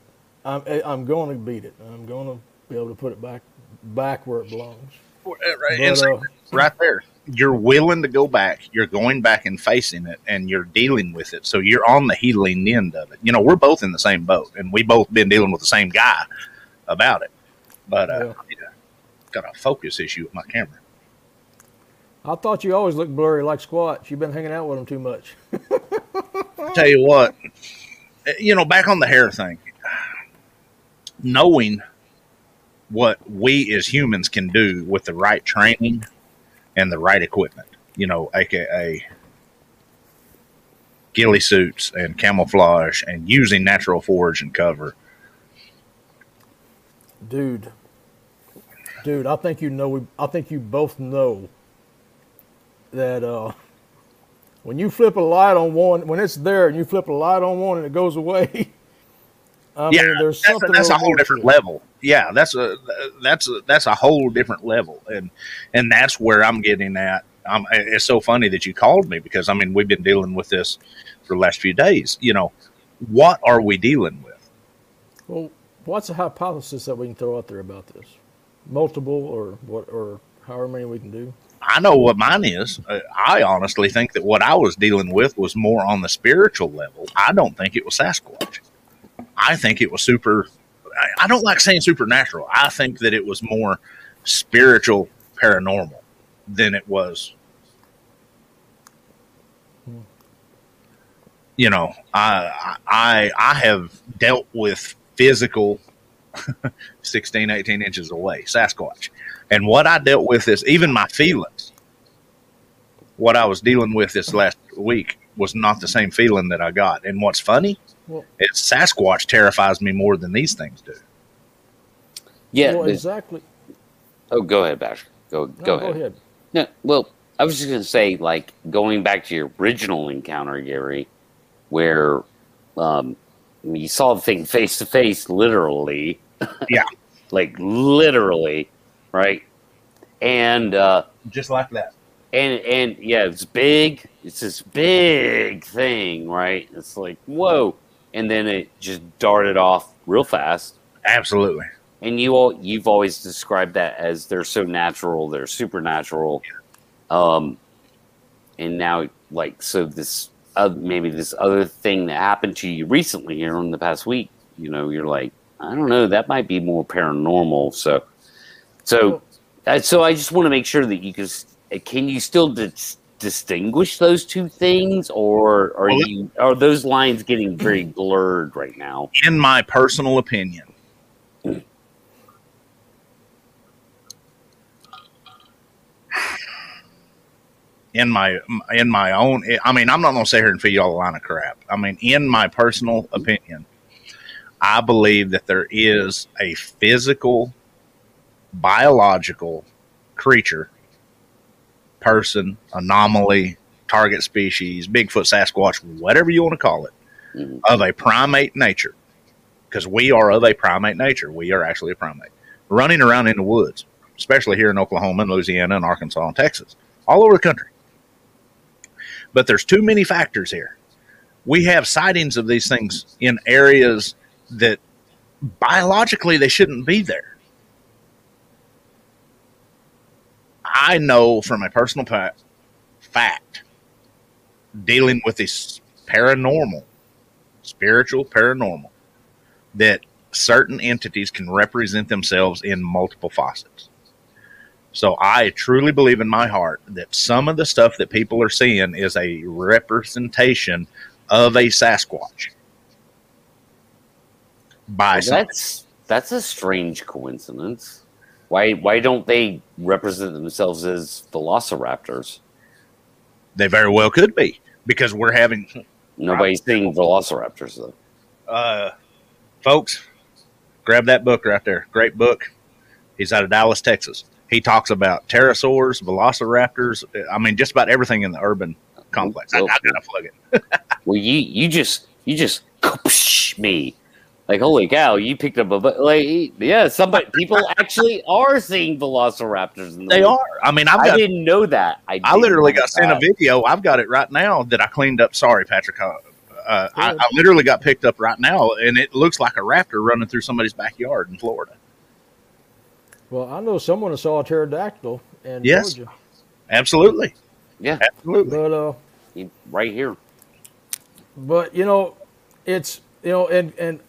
I'm I'm going to beat it. I'm going to be able to put it back back where it belongs. Right, But, so- uh, right there. You're willing to go back. You're going back and facing it, and you're dealing with it. So you're on the healing end of it. You know, we're both in the same boat, and we both been dealing with the same guy about it. But uh, Yeah. got a focus issue with my camera. I thought you always looked blurry like Squatch. You've been hanging out with him too much. Tell you what, eh, you know, back on the hair thing, knowing what we as humans can do with the right training and the right equipment, you know, aka ghillie suits and camouflage and using natural forage and cover. Dude. Dude, I think you know we I think you both know that uh when you flip a light on one when it's there and you flip a light on one and it goes away I yeah, mean there's that's, a, that's a whole different level. Yeah, that's a that's a, that's a whole different level, and and that's where I'm getting at Um, it's so funny that you called me because I mean we've been dealing with this for the last few days. You know, what are we dealing with? Well, what's a hypothesis that we can throw out there about this? Multiple or what or however many we can do? I know what mine is. Uh, I honestly think that what I was dealing with was more on the spiritual level. I don't think it was Sasquatch. I think it was super. I, I don't like saying supernatural. I think that it was more spiritual, paranormal than it was. You know, I I I have dealt with physical 16, 18 inches away, Sasquatch. And what I dealt with is even my feelings. What I was dealing with this last week was not the same feeling that I got. And what's funny Well- is Sasquatch terrifies me more than these things do. Yeah. well, exactly. oh, go ahead, Bash. Go No, go ahead. No, well, I was just going to say, like, going back to your original encounter, Gary, where um, you saw the thing face to face, literally. Yeah. like, literally, right? And, uh, Just like that. and, and yeah, it's big. It's this big thing, right? It's like, whoa. And then it just darted off real fast. Absolutely. And you all, you've always described that as they're so natural, they're supernatural. Um, and now, like, so this uh, maybe this other thing that happened to you recently here in the past week, you know, you're like, I don't know, that might be more paranormal. So, so, uh, so I just want to make sure that you can. Can you still dis- distinguish those two things, or are Well, you are those lines getting very blurred right now? In my personal opinion, in my in my own i mean i'm not going to sit here and feed y'all a line of crap. I mean in my personal opinion i believe that there is a physical biological creature person anomaly target species bigfoot sasquatch whatever you want to call it Mhm. of a primate nature. Because we are of a primate nature. We are actually a primate. Running around in the woods especially here in oklahoma and louisiana and arkansas and texas all over the country but there's too many factors here. We have sightings of these things in areas that biologically they shouldn't be there. I know from a personal pa- fact, dealing with this paranormal, spiritual paranormal, that certain entities can represent themselves in multiple facets. So I truly believe in my heart that some of the stuff that people are seeing is a representation of a Sasquatch. By Well, that's that's a strange coincidence. Why why don't they represent themselves as velociraptors? they very well could be because we're having Nobody's seeing velociraptors though. uh, folks. Grab that book right there. Great book. He's out of Dallas, Texas. He talks about pterosaurs, velociraptors. I mean, just about everything in the urban complex. I, I gotta plug it. Well, you you just you just me like holy cow! You picked up a bu- like yeah. Somebody people actually are seeing velociraptors. In the They woods. are. I mean, I've I didn't know that. I, I literally know got sent a video. I've got it right now that I cleaned up. Sorry, Patrick. Uh, uh, I, I literally got picked up right now, and it looks like a raptor running through somebody's backyard in Florida. Well, I know someone that saw a pterodactyl in Yes. Georgia, Absolutely, Yeah, absolutely. but uh, right here. but you know, it's you know, and and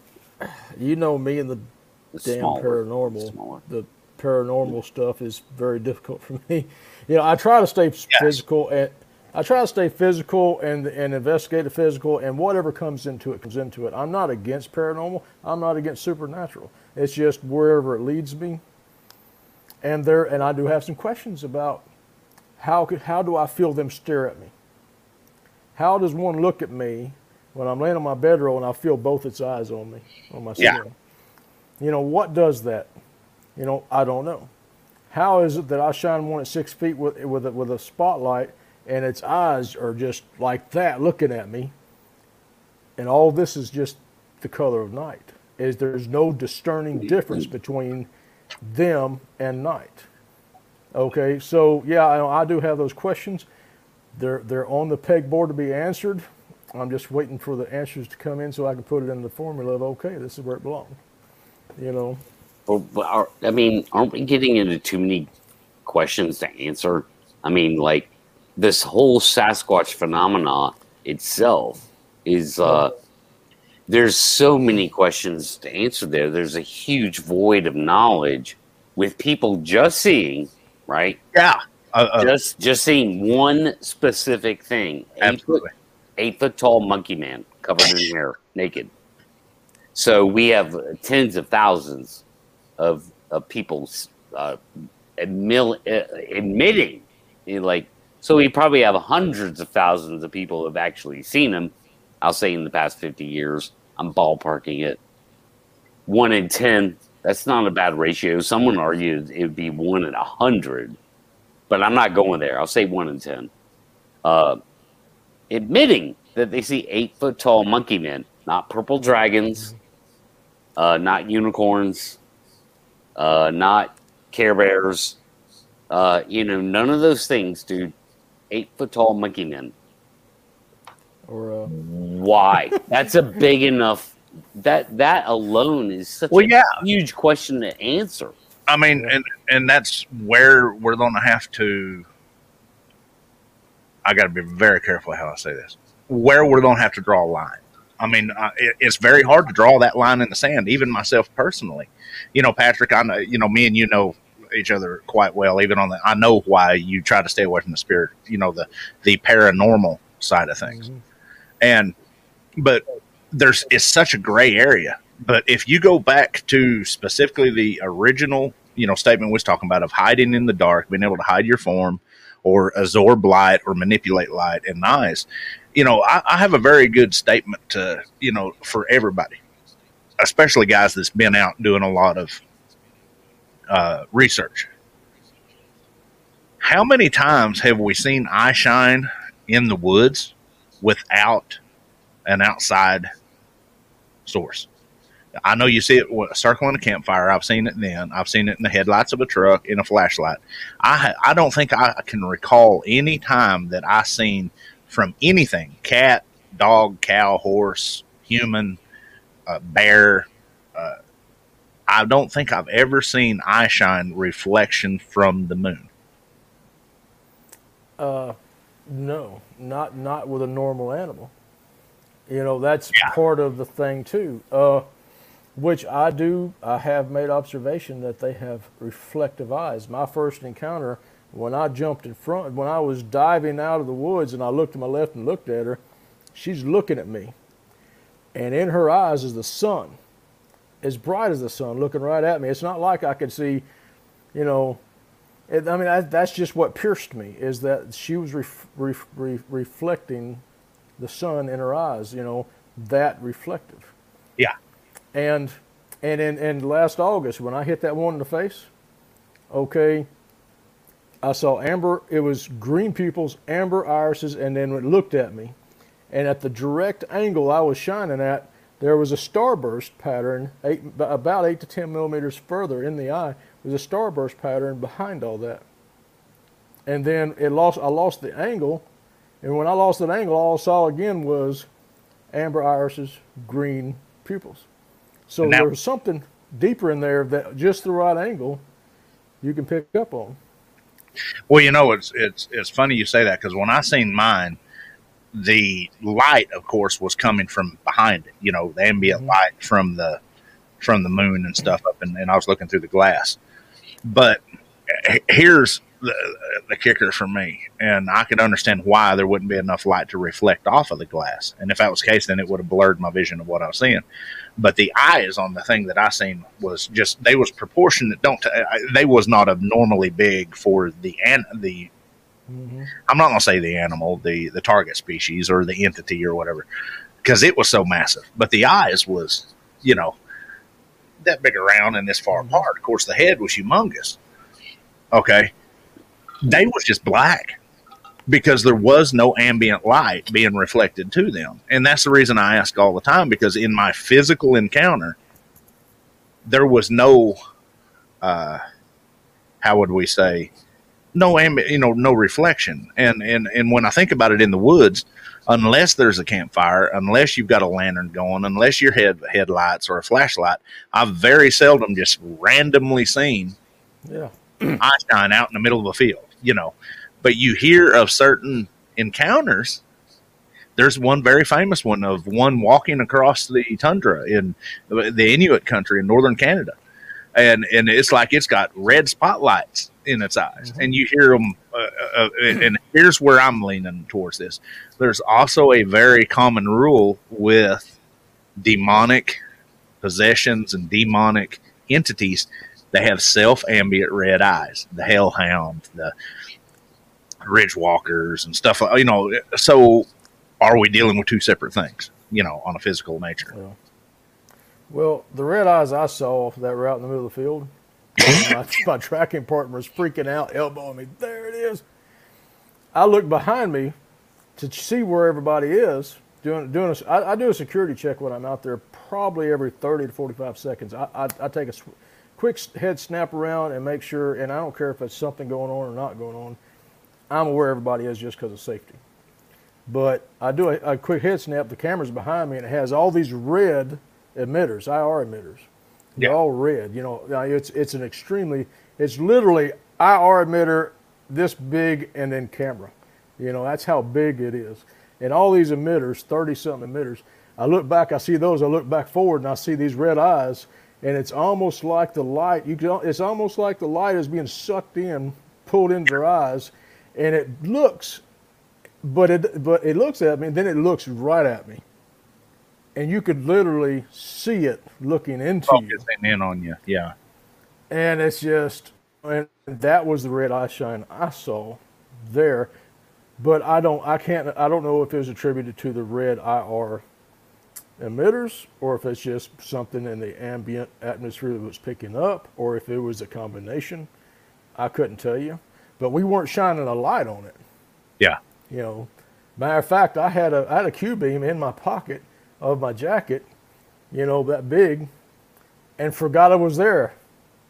you know me and the The damn smaller, paranormal. smaller. The paranormal stuff is very difficult for me. You know, I try to stay physical and I try to stay physical and and investigate the physical and whatever comes into it comes into it. I'm not against paranormal. I'm not against supernatural. It's just wherever it leads me. And there and I do have some questions about how could how do I feel them stare at me? How does one look at me when I'm laying on my bedroll and I feel both its eyes on me on my Yeah. skin? You know what does that? You know I don't know. How is it that I shine one at six feet with with a, with a spotlight and its eyes are just like that looking at me, and all this is just the color of night? Is there's no discerning mm-hmm. difference between them and night? Okay, so yeah, I, I do have those questions. They're they're on the pegboard to be answered. I'm just waiting for the answers to come in so I can put it in the formula of okay, this is where it belongs. You know. Well, are, I mean, aren't we getting into too many questions to answer? I mean, like this whole Sasquatch phenomena itself is uh there's so many questions to answer there. There's a huge void of knowledge with people just seeing, right? Yeah. Uh, uh, just just seeing one specific thing. Eight absolutely. foot, eight foot tall monkey man covered in hair, naked. So we have tens of thousands of of people uh, admil- uh, admitting, you know, like so we probably have hundreds of thousands of people who have actually seen him. I'll say in the past fifty years. I'm ballparking it. One in ten. That's not a bad ratio. Someone argued it would be one in a hundred, but I'm not going there. I'll say one in ten. Uh, admitting that they see eight foot tall monkey men, not purple dragons, uh, not unicorns, uh, not Care Bears. Uh, you know, none of those things, dude. Eight foot tall monkey men. Or uh, Why? That's a big enough. That that alone is such Well, a yeah. huge question to answer. I mean, and and that's where we're going to have to. I got to be very careful how I say this. Where we're going to have to draw a line. I mean, uh, it, it's very hard to draw that line in the sand. Even myself personally, you know, Patrick, I know, you know, me and you know each other quite well. Even on the, I know why you try to stay away from the spirit. You know, the the paranormal side of things, and but there's it's such a gray area. But if you go back to specifically the original, you know, statement we was talking about of hiding in the dark, being able to hide your form, or absorb light, or manipulate light and eyes, you know, I, I have a very good statement to, you know, for everybody, especially guys that's been out doing a lot of uh, research. How many times have we seen eye shine in the woods without an outside source? I know you see it circling a campfire. I've seen it then. I've seen it in the headlights of a truck, in a flashlight. I I don't think I can recall any time that I seen from anything cat, dog, cow, horse, human, uh, bear. Uh, I don't think I've ever seen eye shine reflection from the moon. Uh, No, not not with a normal animal. You know, that's Yeah. part of the thing too. Uh, which I do. I have made observation that they have reflective eyes. My first encounter when I jumped in front, when I was diving out of the woods, and I looked to my left and looked at her, she's looking at me, and in her eyes is the sun, as bright as the sun, looking right at me. It's not like I could see, you know, it, I mean, I, that's just what pierced me is that she was ref, ref, re, reflecting the sun in her eyes, you know, that reflective. Yeah. And and in, in last August when I hit that one in the face, okay, I saw amber. It was green pupils, amber irises, and then it looked at me, and at the direct angle I was shining at, there was a starburst pattern, eight, about eight to ten millimeters further in the eye. Was a starburst pattern behind all that, and then it lost. I lost the angle, and when I lost that angle, all I saw again was amber irises, green pupils. So Now- there was something deeper in there that just the right angle you can pick up on. Well, you know, it's it's it's funny you say that because when I seen mine, the light, of course, was coming from behind it. You know, the ambient Mhm. light from the from the moon and stuff up, and, and I was looking through the glass. But here's the, the kicker for me, and I could understand why there wouldn't be enough light to reflect off of the glass. And if that was the case, then it would have blurred my vision of what I was seeing. But the eyes on the thing that I seen was just they was proportionate. Don't t- they was not abnormally big for the an the Mm-hmm. I'm not going to say the animal, the the target species or the entity or whatever, because it was so massive. But the eyes was, you know, that big around and this far apart. Of course, the head was humongous. Okay, they was just black because there was no ambient light being reflected to them, and that's the reason I ask all the time. Because in my physical encounter, there was no, uh, how would we say, no amb- you know no reflection. And and and when i think about it in the woods unless there's a campfire unless you've got a lantern going unless your head headlights or a flashlight i've very seldom just randomly seen Yeah. eye shine out in the middle of a field you know. But you hear of certain encounters. There's one very famous one of one walking across the tundra in the inuit country in northern canada and and it's like it's got red spotlights in its eyes, Mhm. and you hear them. Uh, uh, and here's where I'm leaning towards this. There's also a very common rule with demonic possessions and demonic entities. They have self ambient red eyes. The hellhound, the ridge walkers, and stuff. You know, so are we dealing with two separate things? You know, on a physical nature. Well, the red eyes I saw off that out in the middle of the field, my, my tracking partner was freaking out, elbowing me. There it is. I look behind me to see where everybody is. Doing, doing a, I, I do a security check when I'm out there probably every 30 to 45 seconds. I, I, I take a sw- quick head snap around and make sure, and I don't care if it's something going on or not going on, I'm aware everybody is just because of safety. But I do a, a quick head snap, the camera's behind me, and it has all these red emitters, IR emitters. They're all red. You know, it's it's an extremely, it's literally IR emitter this big and then camera. You know, that's how big it is. And all these emitters, 30 something emitters, I look back, I see those, I look back forward and I see these red eyes, and it's almost like the light, you can, it's almost like the light is being sucked in, pulled into their eyes, and it looks, but it, but it looks at me, and then it looks right at me. And you could literally see it looking into you Focusing in on you. Yeah. and it's just and that was the red eye shine I saw there, but I don't I can't I don't know if it was attributed to the red IR emitters or if it's just something in the ambient atmosphere that was picking up or if it was a combination. I couldn't tell you, but we weren't shining a light on it. Yeah. You know, matter of fact, I had a I had a Q beam in my pocket of my jacket, you know, that big, and forgot I was there,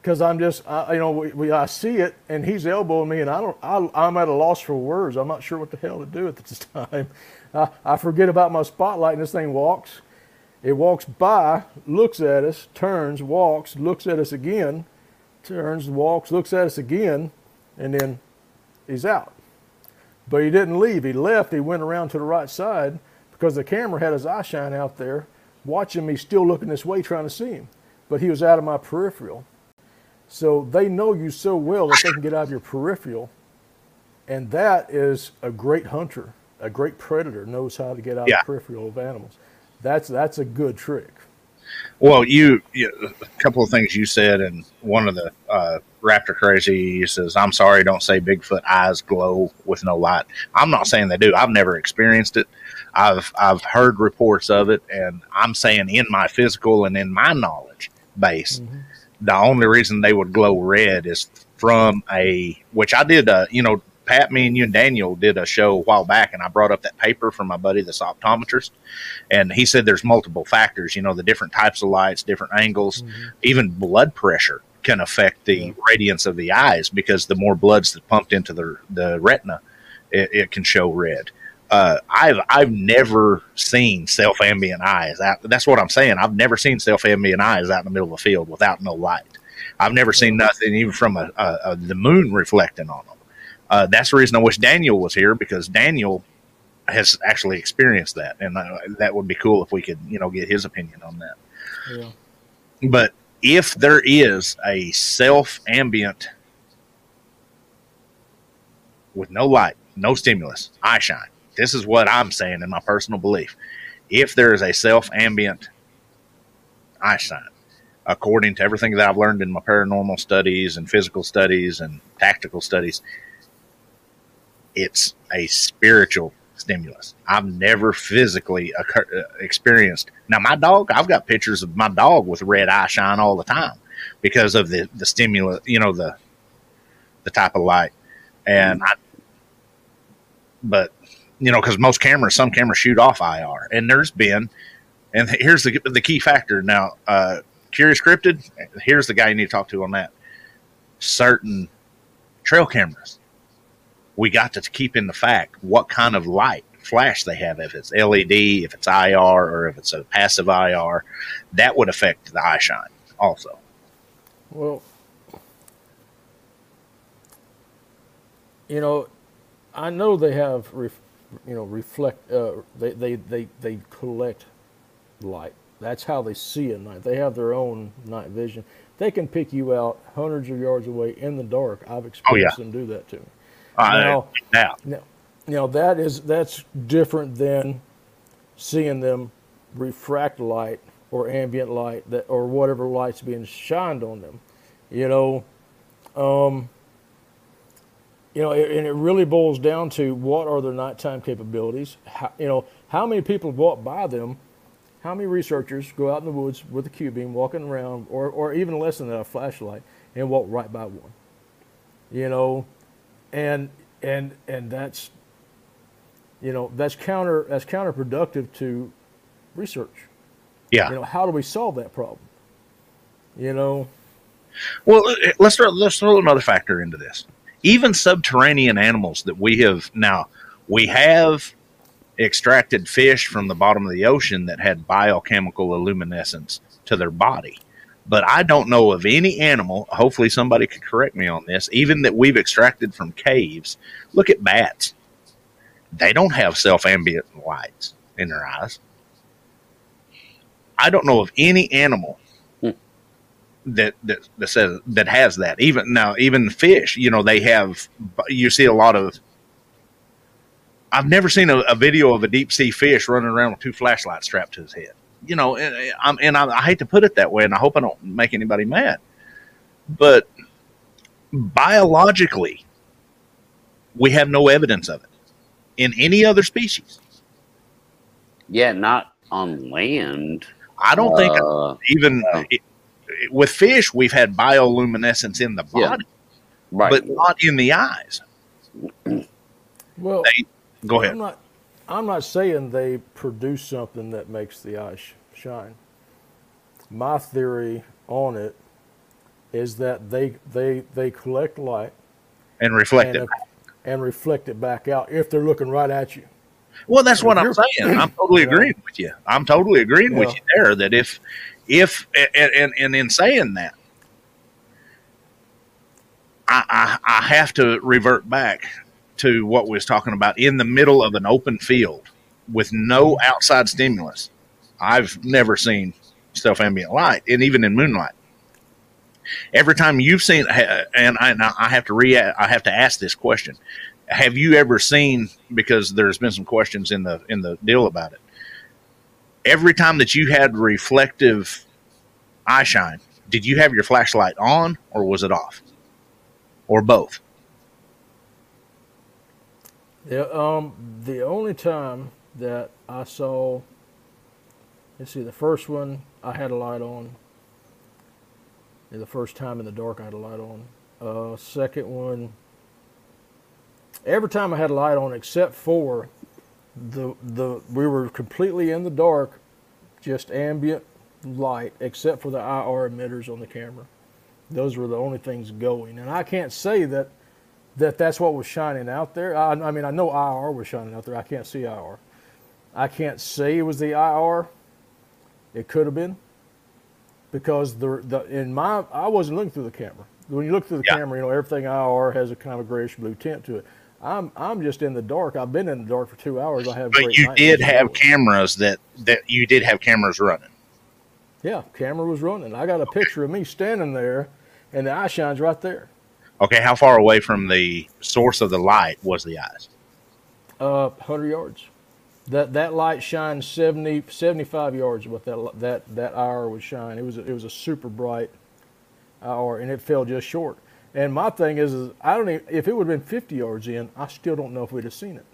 because I'm just I, you know we, we I see it and he's elbowing me and I don't I, I'm at a loss for words. I'm not sure what the hell to do at this time. I, I forget about my spotlight and this thing walks. It walks by, looks at us, turns, walks, looks at us again, turns, walks, looks at us again, and then he's out. But he didn't leave. He left. He went around to the right side because the camera had his eye shine out there, watching me still looking this way, trying to see him. But he was out of my peripheral. So they know you so well that they can get out of your peripheral. And that is a great hunter, a great predator knows how to get out Yeah. of the peripheral of animals. That's that's a good trick. Well, you, you a couple of things you said, and one of the uh, Raptor Crazy says, "I'm sorry, don't say Bigfoot eyes glow with no light." I'm not saying they do. I've never experienced it. I've I've heard reports of it, and I'm saying in my physical and in my knowledge base, mm-hmm. the only reason they would glow red is from a which I did. A, you know, Pat, me, and you and Daniel did a show a while back, and I brought up that paper from my buddy, that's optometrist, and he said there's multiple factors. You know, the different types of lights, different angles, mm-hmm. even blood pressure can affect the radiance of the eyes because the more blood's that pumped into the the retina, it, it can show red. Uh, I've I've never seen self ambient eyes. Out, that's what I'm saying. I've never seen self ambient eyes out in the middle of a field without no light. I've never seen nothing even from a, a, a the moon reflecting on them. Uh, that's the reason I wish Daniel was here because Daniel has actually experienced that, and uh, that would be cool if we could, you know, get his opinion on that. Yeah. But if there is a self ambient with no light, no stimulus, eye shine, this is what I'm saying in my personal belief. If there is a self ambient eye shine, according to everything that I've learned in my paranormal studies and physical studies and tactical studies, it's a spiritual stimulus. I've never physically occur- uh, experienced. Now, my dog, I've got pictures of my dog with red eye shine all the time because of the the stimulus, you know, the the type of light. And I, but you know, because most cameras, some cameras shoot off IR, and there's been, and here's the the key factor. Now, uh, Curious Cryptid, here's the guy you need to talk to on that. Certain trail cameras we got to keep in the fact what kind of light flash they have, if it's LED, if it's IR, or if it's a passive IR, that would affect the eye shine also. Well, you know, I know they have, ref, you know, reflect. Uh, they, they they they collect light. That's how they see at night. They have their own night vision. They can pick you out hundreds of yards away in the dark. I've experienced oh, yeah. them do that too. Uh, now, now, now, that is that's different than seeing them refract light or ambient light that or whatever light's being shined on them. You know, um, you know, and it really boils down to what are their nighttime capabilities. How, you know, how many people walk by them? How many researchers go out in the woods with a Q beam, walking around, or or even less than that, a flashlight, and walk right by one? You know, and and and that's you know that's counter that's counterproductive to research. Yeah. You know, how do we solve that problem? You know. Well, let's throw, let's throw another factor into this. Even subterranean animals that we have now, we have extracted fish from the bottom of the ocean that had biochemical luminescence to their body. But I don't know of any animal, hopefully somebody could correct me on this, even that we've extracted from caves. Look at bats. They don't have self ambient lights in their eyes. I don't know of any animal. That, that that says that has that. Even now, even fish, you know, they have. You see a lot of. I've never seen a, a video of a deep sea fish running around with two flashlights strapped to his head. You know, and, I'm, and I, I hate to put it that way, and I hope I don't make anybody mad, but biologically, we have no evidence of it in any other species. Yeah, not on land. I don't think uh, even it, with fish we've had bioluminescence in the body, yeah. right. but not in the eyes. well, they, go ahead. I'm not, I'm not saying they produce something that makes the eye shine. My theory on it is that they they they collect light and reflect and it and reflect it back out if they're looking right at you. Well, that's what I'm saying. I'm totally agreeing with you. I'm totally agreeing yeah. with you there that if, if, and, and, and in saying that, I, I, I have to revert back to what we was talking about in the middle of an open field with no outside stimulus. I've never seen self ambient light, and even in moonlight. Every time you've seen, and I, and I have to re, I have to ask this question: have you ever seen because there's been some questions in the in the deal about it every time that you had reflective eye shine did you have your flashlight on or was it off? Or both? Um the only time that i saw let's see the first one i had a light on the first time in the dark i had a light on. Uh second one every time I had a light on, except for the the we were completely in the dark, just ambient light, except for the IR emitters on the camera. Those were the only things going, and I can't say that that that's what was shining out there. I, I mean, I know IR was shining out there. I can't see IR. I can't say it was the IR. It could have been because the the in my I wasn't looking through the camera. When you look through the yeah. camera, you know everything IR has a kind of a grayish blue tint to it. I'm I'm just in the dark. I've been in the dark for two hours. I have. But you did have cameras that that you did have cameras running. Yeah, camera was running. I got a picture of me standing there, and the eye shine's right there. Okay, how far away from the source of the light was the eyes? Uh, hundred yards. That that light shined 70, 75 yards. What that that that hour would shine. It was a, it was a super bright hour, and it fell just short. And my thing is, is I don't even, if it would have been 50 yards in, I still don't know if we'd have seen it.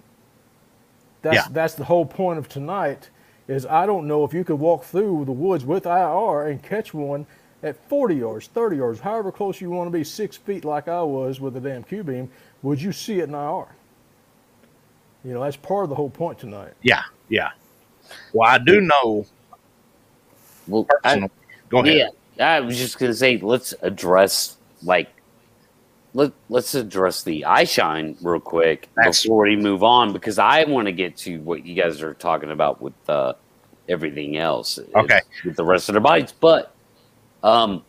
That's yeah. that's the whole point of tonight. Is I don't know if you could walk through the woods with IR and catch one at 40 yards, 30 yards, however close you want to be, six feet like I was with the damn Q beam. Would you see it in IR? You know, that's part of the whole point tonight. Yeah, yeah. Well, I do know. Well, I, go ahead. Yeah, I was just gonna say, let's address like let let's address the eye shine real quick That's- before we move on because I want to get to what you guys are talking about with uh, everything else. Okay. with the rest of their bodies, but um,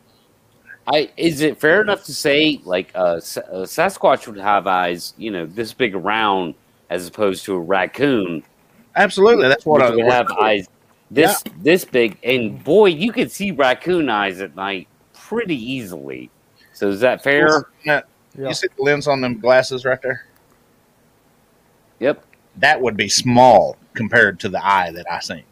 I is it fair enough to say like uh, Sa- uh, Sasquatch would have eyes, you know, this big around as opposed to a raccoon, Absolutely, that's what I would have eyes this this big, and boy, you could see raccoon eyes at night pretty easily. So is that fair? Yeah. You see the lens on them glasses right there? Yep. That would be small compared to the eye that I seen.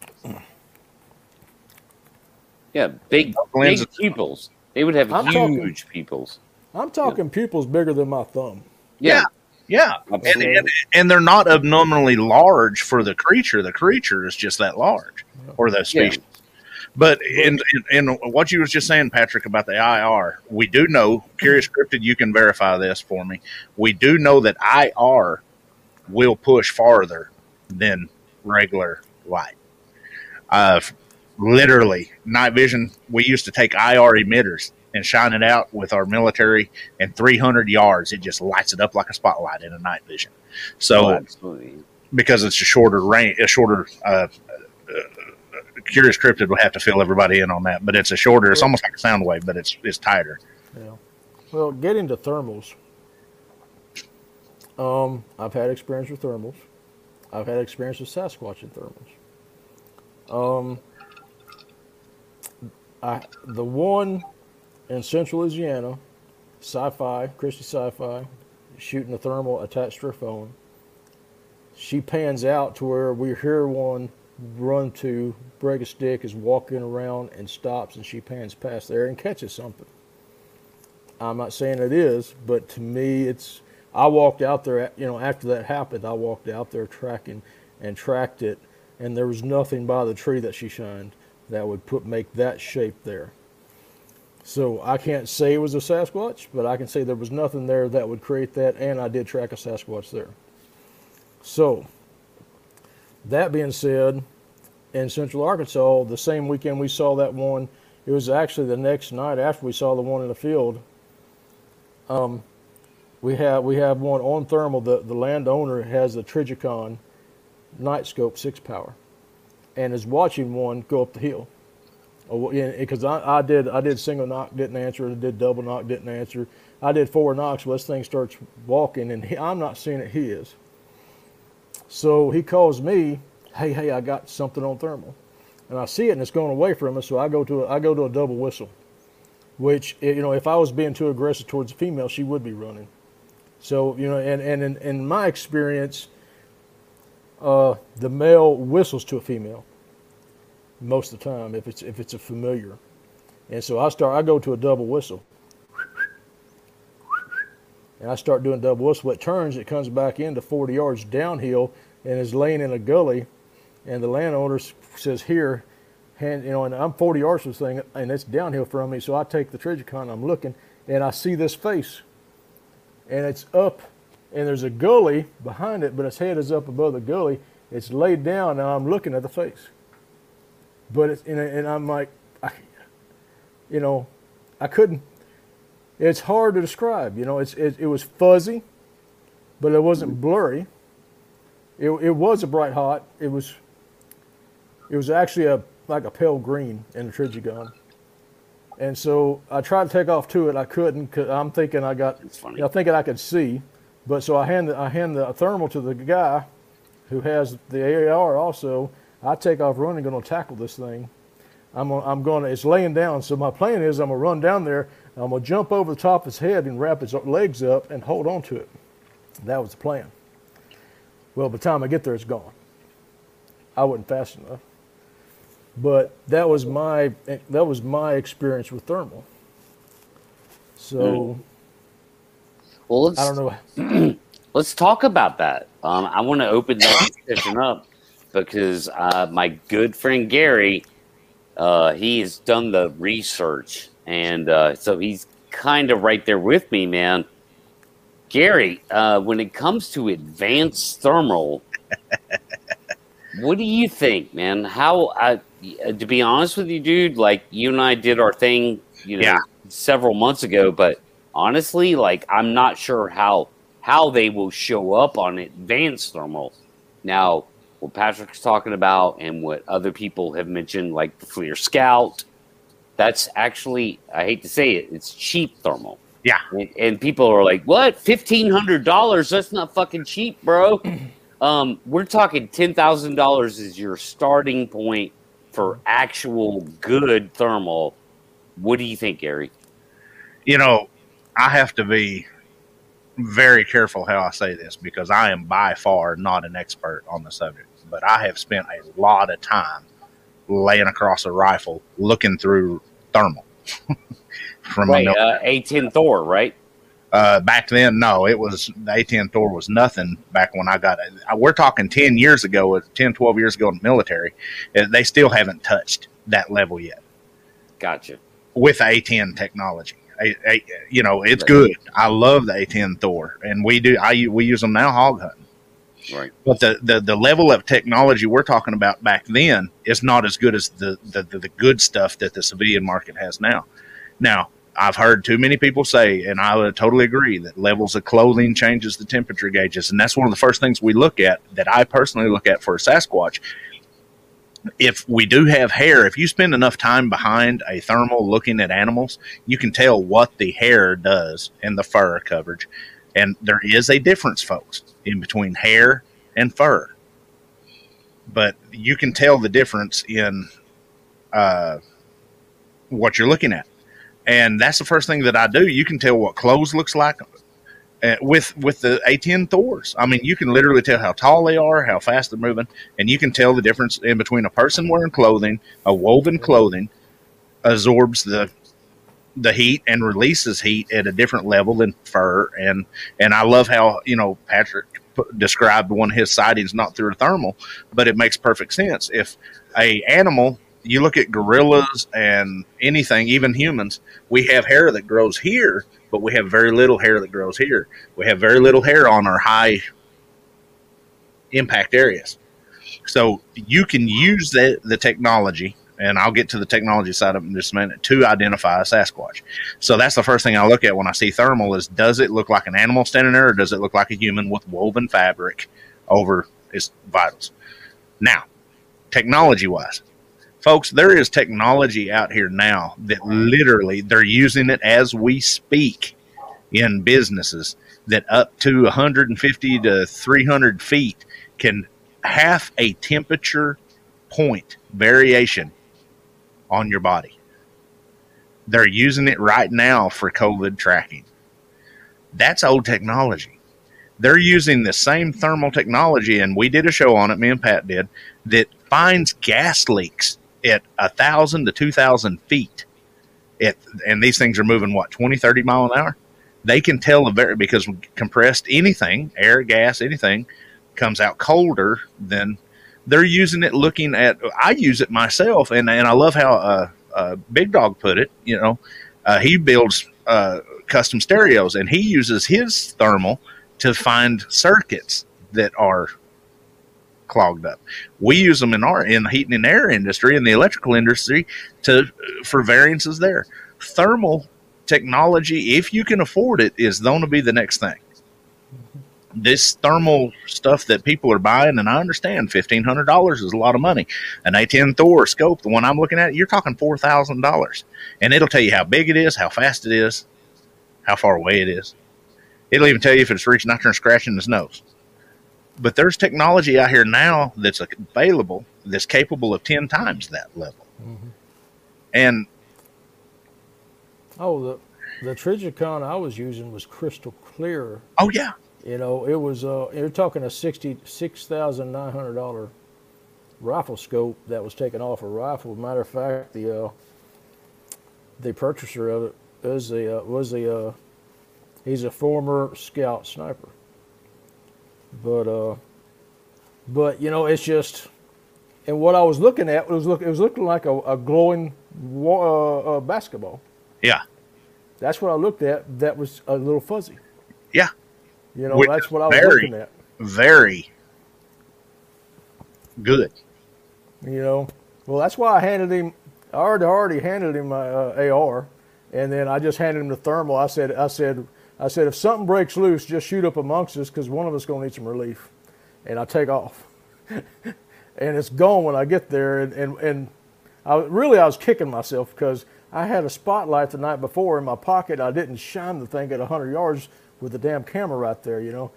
Yeah, big, Lenses- big pupils. They would have I'm huge talking- pupils. I'm talking pupils bigger than my thumb. Yeah, Yeah, and, and, and they're not abnormally large for the creature. The creature is just that large, or the Yeah. species. But in, in in what you was just saying, Patrick, about the IR, we do know. Curious Cryptid, you can verify this for me. We do know that IR will push farther than regular light. Uh, literally, night vision. We used to take IR emitters and shine it out with our military, and 300 yards, it just lights it up like a spotlight in a night vision. So Oh, absolutely. because it's a shorter range, a shorter. Uh, Curious Cryptid will have to fill everybody in on that, but it's a shorter. It's almost like a sound wave, but it's it's tighter. Yeah. Well, getting to thermals. Um, I've had experience with thermals. I've had experience with Sasquatch and thermals. Um, I the one in Central Louisiana, Sci-Fi, Christy Sci-Fi, shooting a thermal attached to her phone. She pans out to where we hear one run to break a stick, is walking around and stops, and she pans past there and catches something. I'm not saying it is, but to me, it's. I walked out there, you know, after that happened, I walked out there tracking and tracked it, and there was nothing by the tree that she shined that would put make that shape there. So I can't say it was a Sasquatch, but I can say there was nothing there that would create that, and I did track a Sasquatch there. So, that being said, in Central Arkansas, the same weekend we saw that one, it was actually the next night after we saw the one in the field. Um, we have we have one on thermal. The the landowner has a Trijicon night scope six power, and is watching one go up the hill. Because I, I did I did single knock didn't answer. Did double knock didn't answer. I did four knocks. Well, this thing starts walking, and he, I'm not seeing it. He is. So he calls me, hey, hey, I got something on thermal. And I see it and it's going away from us, so I go to a, I go to a double whistle, which, you know, if I was being too aggressive towards a female, she would be running. So, you know, and, and in, in my experience, uh, the male whistles to a female most of the time if it's, if it's a familiar. And so I start, I go to a double whistle. And I start doing double whistle. It turns, it comes back into 40 yards downhill and is laying in a gully. And the landowner says, Here, hand, you know, and I'm 40 yards from this thing and it's downhill from me. So I take the Trijicon, I'm looking, and I see this face. And it's up, and there's a gully behind it, but its head is up above the gully. It's laid down, and I'm looking at the face. But it's, and, and I'm like, I, you know, I couldn't it's hard to describe. You know, it's it, it was fuzzy, but it wasn't blurry. It, it was a bright hot. It was it was actually a like a pale green in the Trijicon. And so I tried to take off to it. I couldn't because I'm thinking I got, It's funny. you know, thinking I could see. But so I hand the, I hand the thermal to the guy who has the AR also. I take off running, going to tackle this thing. I'm gonna, I'm going to, it's laying down. So my plan is I'm going to run down there. I'm going to jump over the top of its head and wrap its legs up and hold on to it. That was the plan. Well, by the time I get there, it's gone. I wasn't fast enough. But that was my that was my experience with thermal. So Well, let's I don't know. let's talk about that. Um, I want to open that discussion up because uh, my good friend Gary, uh, he has done the research, and uh, so he's kind of right there with me, man. Gary, uh, when it comes to advanced thermal, what do you think, man? How, uh, to be honest with you, dude, like you and I did our thing, you know, Yeah. several months ago, but honestly, like I'm not sure how how they will show up on advanced thermal. Now, what Patrick's talking about and what other people have mentioned, like the FLIR Scout, that's actually I hate to say it, it's cheap thermal. Yeah. And, and people are like, "What? Fifteen hundred dollars? That's not fucking cheap, bro." um, we're talking ten thousand dollars is your starting point for actual good thermal. What do you think, Gary? You know, I have to be very careful how I say this because I am by far not an expert on the subject, but I have spent a lot of time laying across a rifle looking through thermal from right, uh, ATN Thor, right? Uh, back then, no, it was the ATN Thor was nothing back when I got it. Uh, we're talking 10 years ago, 10, 12 years ago in the military. Uh, they still haven't touched that level yet. Gotcha. With ATN technology. A, a, you know, it's right. good. I love the ATN Thor, and we do. I we use them now hog hunting. Right. But the, the, the level of technology we're talking about back then is not as good as the, the, the, the good stuff that the civilian market has now. Now, I've heard too many people say, and I would totally agree, that levels of clothing changes the temperature gauges. And that's one of the first things we look at that I personally look at for a Sasquatch. If we do have hair, if you spend enough time behind a thermal looking at animals, you can tell what the hair does in the fur coverage. And there is a difference, folks, in between hair and fur. But you can tell the difference in uh, what you're looking at and that's the first thing that I do. You can tell what clothes looks like uh, with with the ATN Thors. I mean, you can literally tell how tall they are, how fast they're moving, and you can tell the difference in between a person wearing clothing, a woven clothing, absorbs the the heat and releases heat at a different level than fur. And and I love how you know Patrick described one of his sightings not through a thermal, but it makes perfect sense. If a animal you look at gorillas and anything, even humans, we have hair that grows here, but we have very little hair that grows here. We have very little hair on our high impact areas. So you can use the, the technology, and I'll get to the technology side of it in just a minute, to identify a Sasquatch. So that's the first thing I look at when I see thermal is does it look like an animal standing there or does it look like a human with woven fabric over its vitals? Now, technology wise, folks, there is technology out here now that literally they're using it as we speak in businesses that up to 150 to 300 feet can half a temperature point variation on your body. They're using it right now for COVID tracking. That's old technology. They're using the same thermal technology, and we did a show on it, me and Pat did, that finds gas leaks at a thousand to two thousand feet. It and these things are moving what 20, 30 mile an hour. They can tell the very because compressed anything, air, gas, anything comes out colder than they're using it. Looking at, I use it myself, and and I love how uh, uh, Big Dog put it. You know, uh, he builds uh, custom stereos, and he uses his thermal to find circuits that are clogged up. We use them in our in the heating and air industry in the electrical industry to for variances there. Thermal technology, if you can afford it, is going to be the next thing. This thermal stuff that people are buying, and I understand fifteen hundred dollars is a lot of money. An ATN Thor scope, the one I'm looking at, you're talking four thousand dollars, and it'll tell you how big it is, how fast it is, how far away it is. It'll even tell you if it's reaching out there and scratching its nose but there's technology out here now that's available that's capable of 10 times that level. Mm-hmm. And oh, the the Trijicon I was using was crystal clear. Oh yeah. You know, it was uh you're talking a sixty six thousand nine hundred dollar rifle scope that was taken off a rifle. Matter of fact, the uh, the purchaser of it is a uh, was a uh, he's a former scout sniper. But uh, but you know, it's just, and what I was looking at was look, it was looking like a, a glowing uh, uh, basketball. Yeah, that's what I looked at. That was a little fuzzy. Yeah, you know, Which that's what I was very, looking at. Very good. You know, well, that's why I handed him. I already already handed him my uh, AR, And then I just handed him the thermal. I said, I said, I said, if something breaks loose, just shoot up amongst us because one of us gonna need some relief. And I take off, and it's gone when I get there. And and, and I really I was kicking myself because I had a spotlight the night before in my pocket. I didn't shine the thing at 100 yards with the damn camera right there, you know.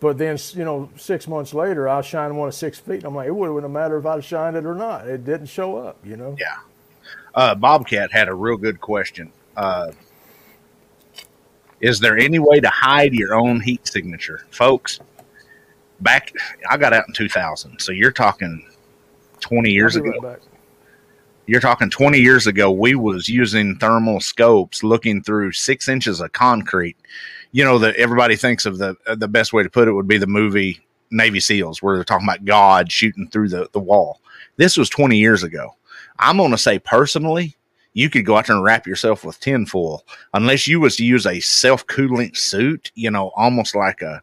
But then, you know, six months later, I shined one at six feet. And I'm like, it wouldn't matter if I'd shined it or not. It didn't show up, you know. Yeah. Uh, Bobcat had a real good question. Uh, is there any way to hide your own heat signature, folks? Back, I got out in 2000, so you're talking 20 years ago. Right you're talking 20 years ago. We was using thermal scopes, looking through six inches of concrete you know that everybody thinks of the uh, the best way to put it would be the movie Navy SEALs, where they're talking about God shooting through the, the wall. This was 20 years ago. I'm going to say personally, you could go out there and wrap yourself with tinfoil unless you was to use a self cooling suit, you know, almost like a,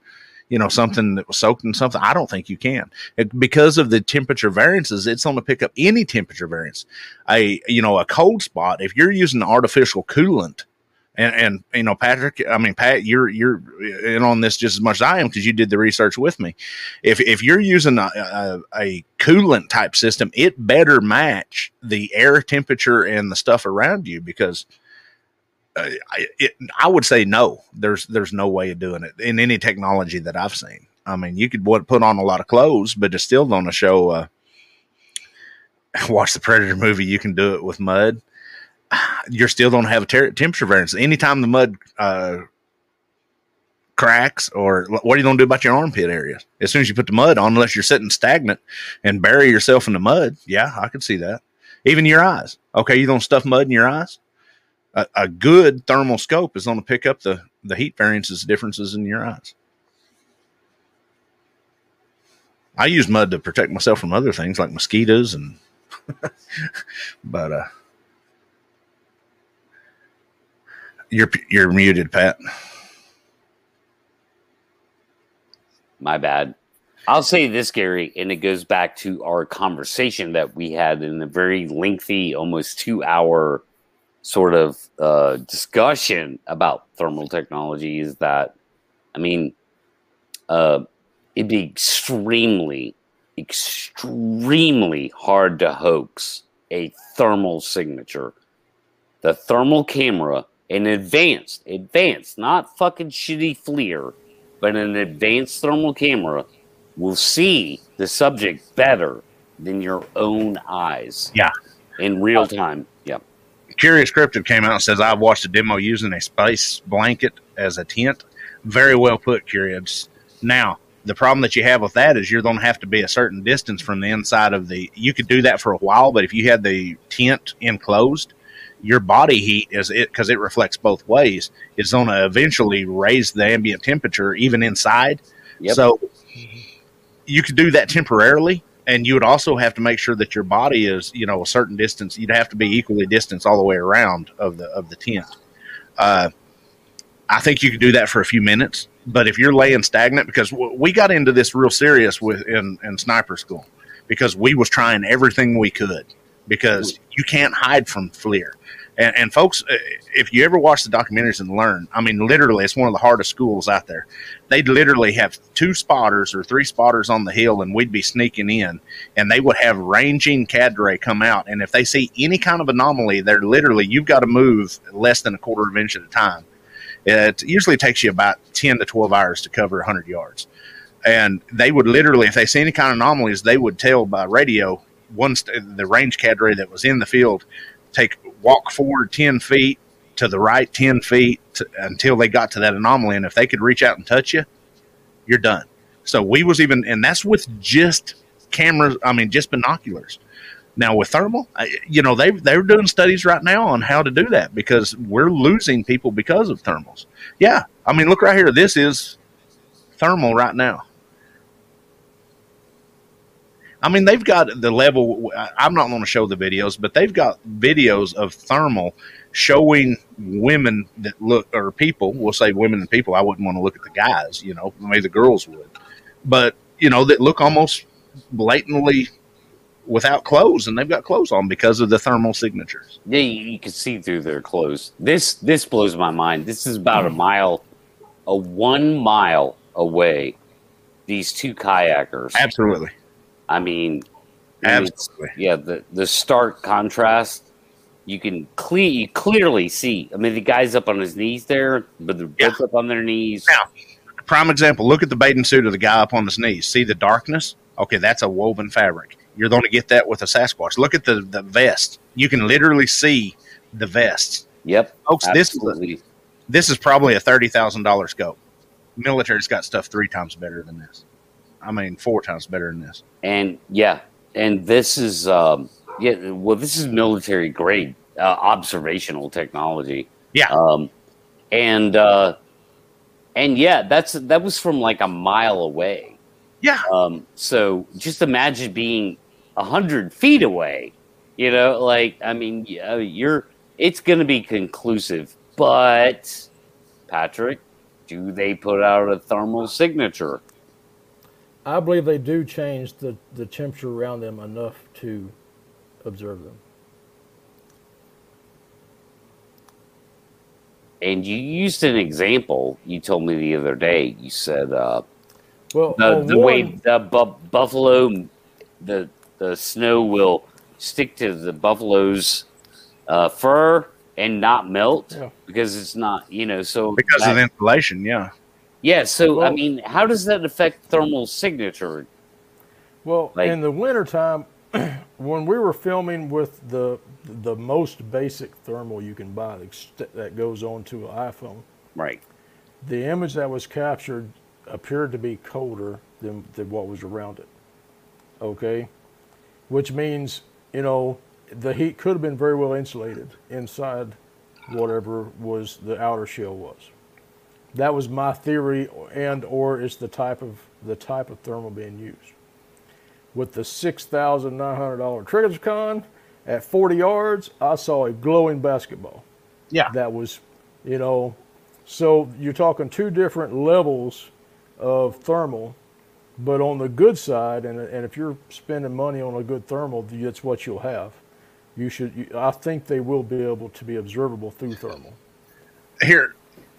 you know, mm-hmm. something that was soaked in something. I don't think you can it, because of the temperature variances. It's going to pick up any temperature variance. A, you know, a cold spot, if you're using artificial coolant, and and you know Patrick, I mean Pat, you're you're in on this just as much as I am because you did the research with me. If if you're using a, a, a, coolant type system, it better match the air temperature and the stuff around you because. Uh, I, it, I would say no. There's there's no way of doing it in any technology that I've seen. I mean, you could put on a lot of clothes, but it's still going to show. Uh, watch the Predator movie. You can do it with mud you're still going to have a ter- temperature variance. Anytime the mud uh, cracks, or what are you going to do about your armpit area? As soon as you put the mud on, unless you're sitting stagnant and bury yourself in the mud, yeah, I could see that. Even your eyes. Okay, you don't stuff mud in your eyes. A, a good thermal scope is going to pick up the the heat variances differences in your eyes. I use mud to protect myself from other things like mosquitoes and but uh You're you're muted, Pat. My bad. I'll say this, Gary, and it goes back to our conversation that we had in a very lengthy, almost two hour sort of uh, discussion about thermal technology. Is that, I mean, uh, it'd be extremely, extremely hard to hoax a thermal signature. The thermal camera an advanced, advanced, not fucking shitty FLIR, but an advanced thermal camera will see the subject better than your own eyes. Yeah. In real time. Yeah. Curious Cryptid came out and says, I've watched a demo using a space blanket as a tent. Very well put, Curious. Now, the problem that you have with that is you're going to have to be a certain distance from the inside of the. You could do that for a while, but if you had the tent enclosed, your body heat is it because it reflects both ways is going to eventually raise the ambient temperature even inside yep. so you could do that temporarily and you would also have to make sure that your body is you know a certain distance you'd have to be equally distanced all the way around of the of the tent uh, i think you could do that for a few minutes but if you're laying stagnant because we got into this real serious with in, in sniper school because we was trying everything we could because you can't hide from FLIR. And, and, folks, uh, if you ever watch the documentaries and learn, I mean, literally, it's one of the hardest schools out there. They'd literally have two spotters or three spotters on the hill, and we'd be sneaking in, and they would have ranging cadre come out. And if they see any kind of anomaly, they're literally, you've got to move less than a quarter of an inch at a time. It usually takes you about 10 to 12 hours to cover 100 yards. And they would literally, if they see any kind of anomalies, they would tell by radio once the range cadre that was in the field take walk forward 10 feet to the right 10 feet to, until they got to that anomaly and if they could reach out and touch you you're done. So we was even and that's with just cameras i mean just binoculars. Now with thermal you know they they're doing studies right now on how to do that because we're losing people because of thermals. Yeah i mean look right here. This is thermal right now I mean, they've got the level. I'm not going to show the videos, but they've got videos of thermal showing women that look, or people, we'll say women and people. I wouldn't want to look at the guys, you know, maybe the girls would, but, you know, that look almost blatantly without clothes, and they've got clothes on because of the thermal signatures. Yeah, you, you can see through their clothes. This this blows my mind. This is about a mm. mile, a one mile away. These two kayakers. Absolutely, I mean, I mean, absolutely. yeah. The the stark contrast. You can cle- you clearly see. I mean, the guy's up on his knees there, but they're both up on their knees. Now, prime example. Look at the bathing suit of the guy up on his knees. See the darkness? Okay, that's a woven fabric. You're going to get that with a Sasquatch. Look at the the vest. You can literally see the vest. Yep, Folks, this is a, this is probably a thirty thousand dollar scope. Military's got stuff three times better than this. I mean, four times better than this. and yeah, and this is um, yeah. Well, this is military grade uh, observational technology. Yeah. Um, and uh, and yeah, that's that was from like a mile away. Yeah, Um, so just imagine being a hundred feet away. You know, like I mean, you're. It's going to be conclusive, but Patrick, do they put out a thermal signature? I believe they do change the, the temperature around them enough to observe them. And you used an example. You told me the other day. You said uh, Well, the, on the way the bu- buffalo, the the snow will stick to the buffalo's uh, fur and not melt Yeah. because it's not, you know. So because that- of insulation. Yeah, yeah. So I mean, how does that affect thermal signature? Well, Like- in the wintertime, when we were filming with the the most basic thermal you can buy that- that goes onto an iPhone, Right. the image that was captured appeared to be colder than, than what was around it. Okay? Which means, you know, the heat could have been very well insulated inside whatever was the outer shell was. That was my theory and or is the type of the type of thermal being used. With the six thousand nine hundred dollar Triggers at forty yards, I saw a glowing basketball yeah. that was, you know, so you're talking two different levels of thermal, but on the good side, and, and if you're spending money on a good thermal, that's what you'll have. You should, you, I think they will be able to be observable through thermal. Here,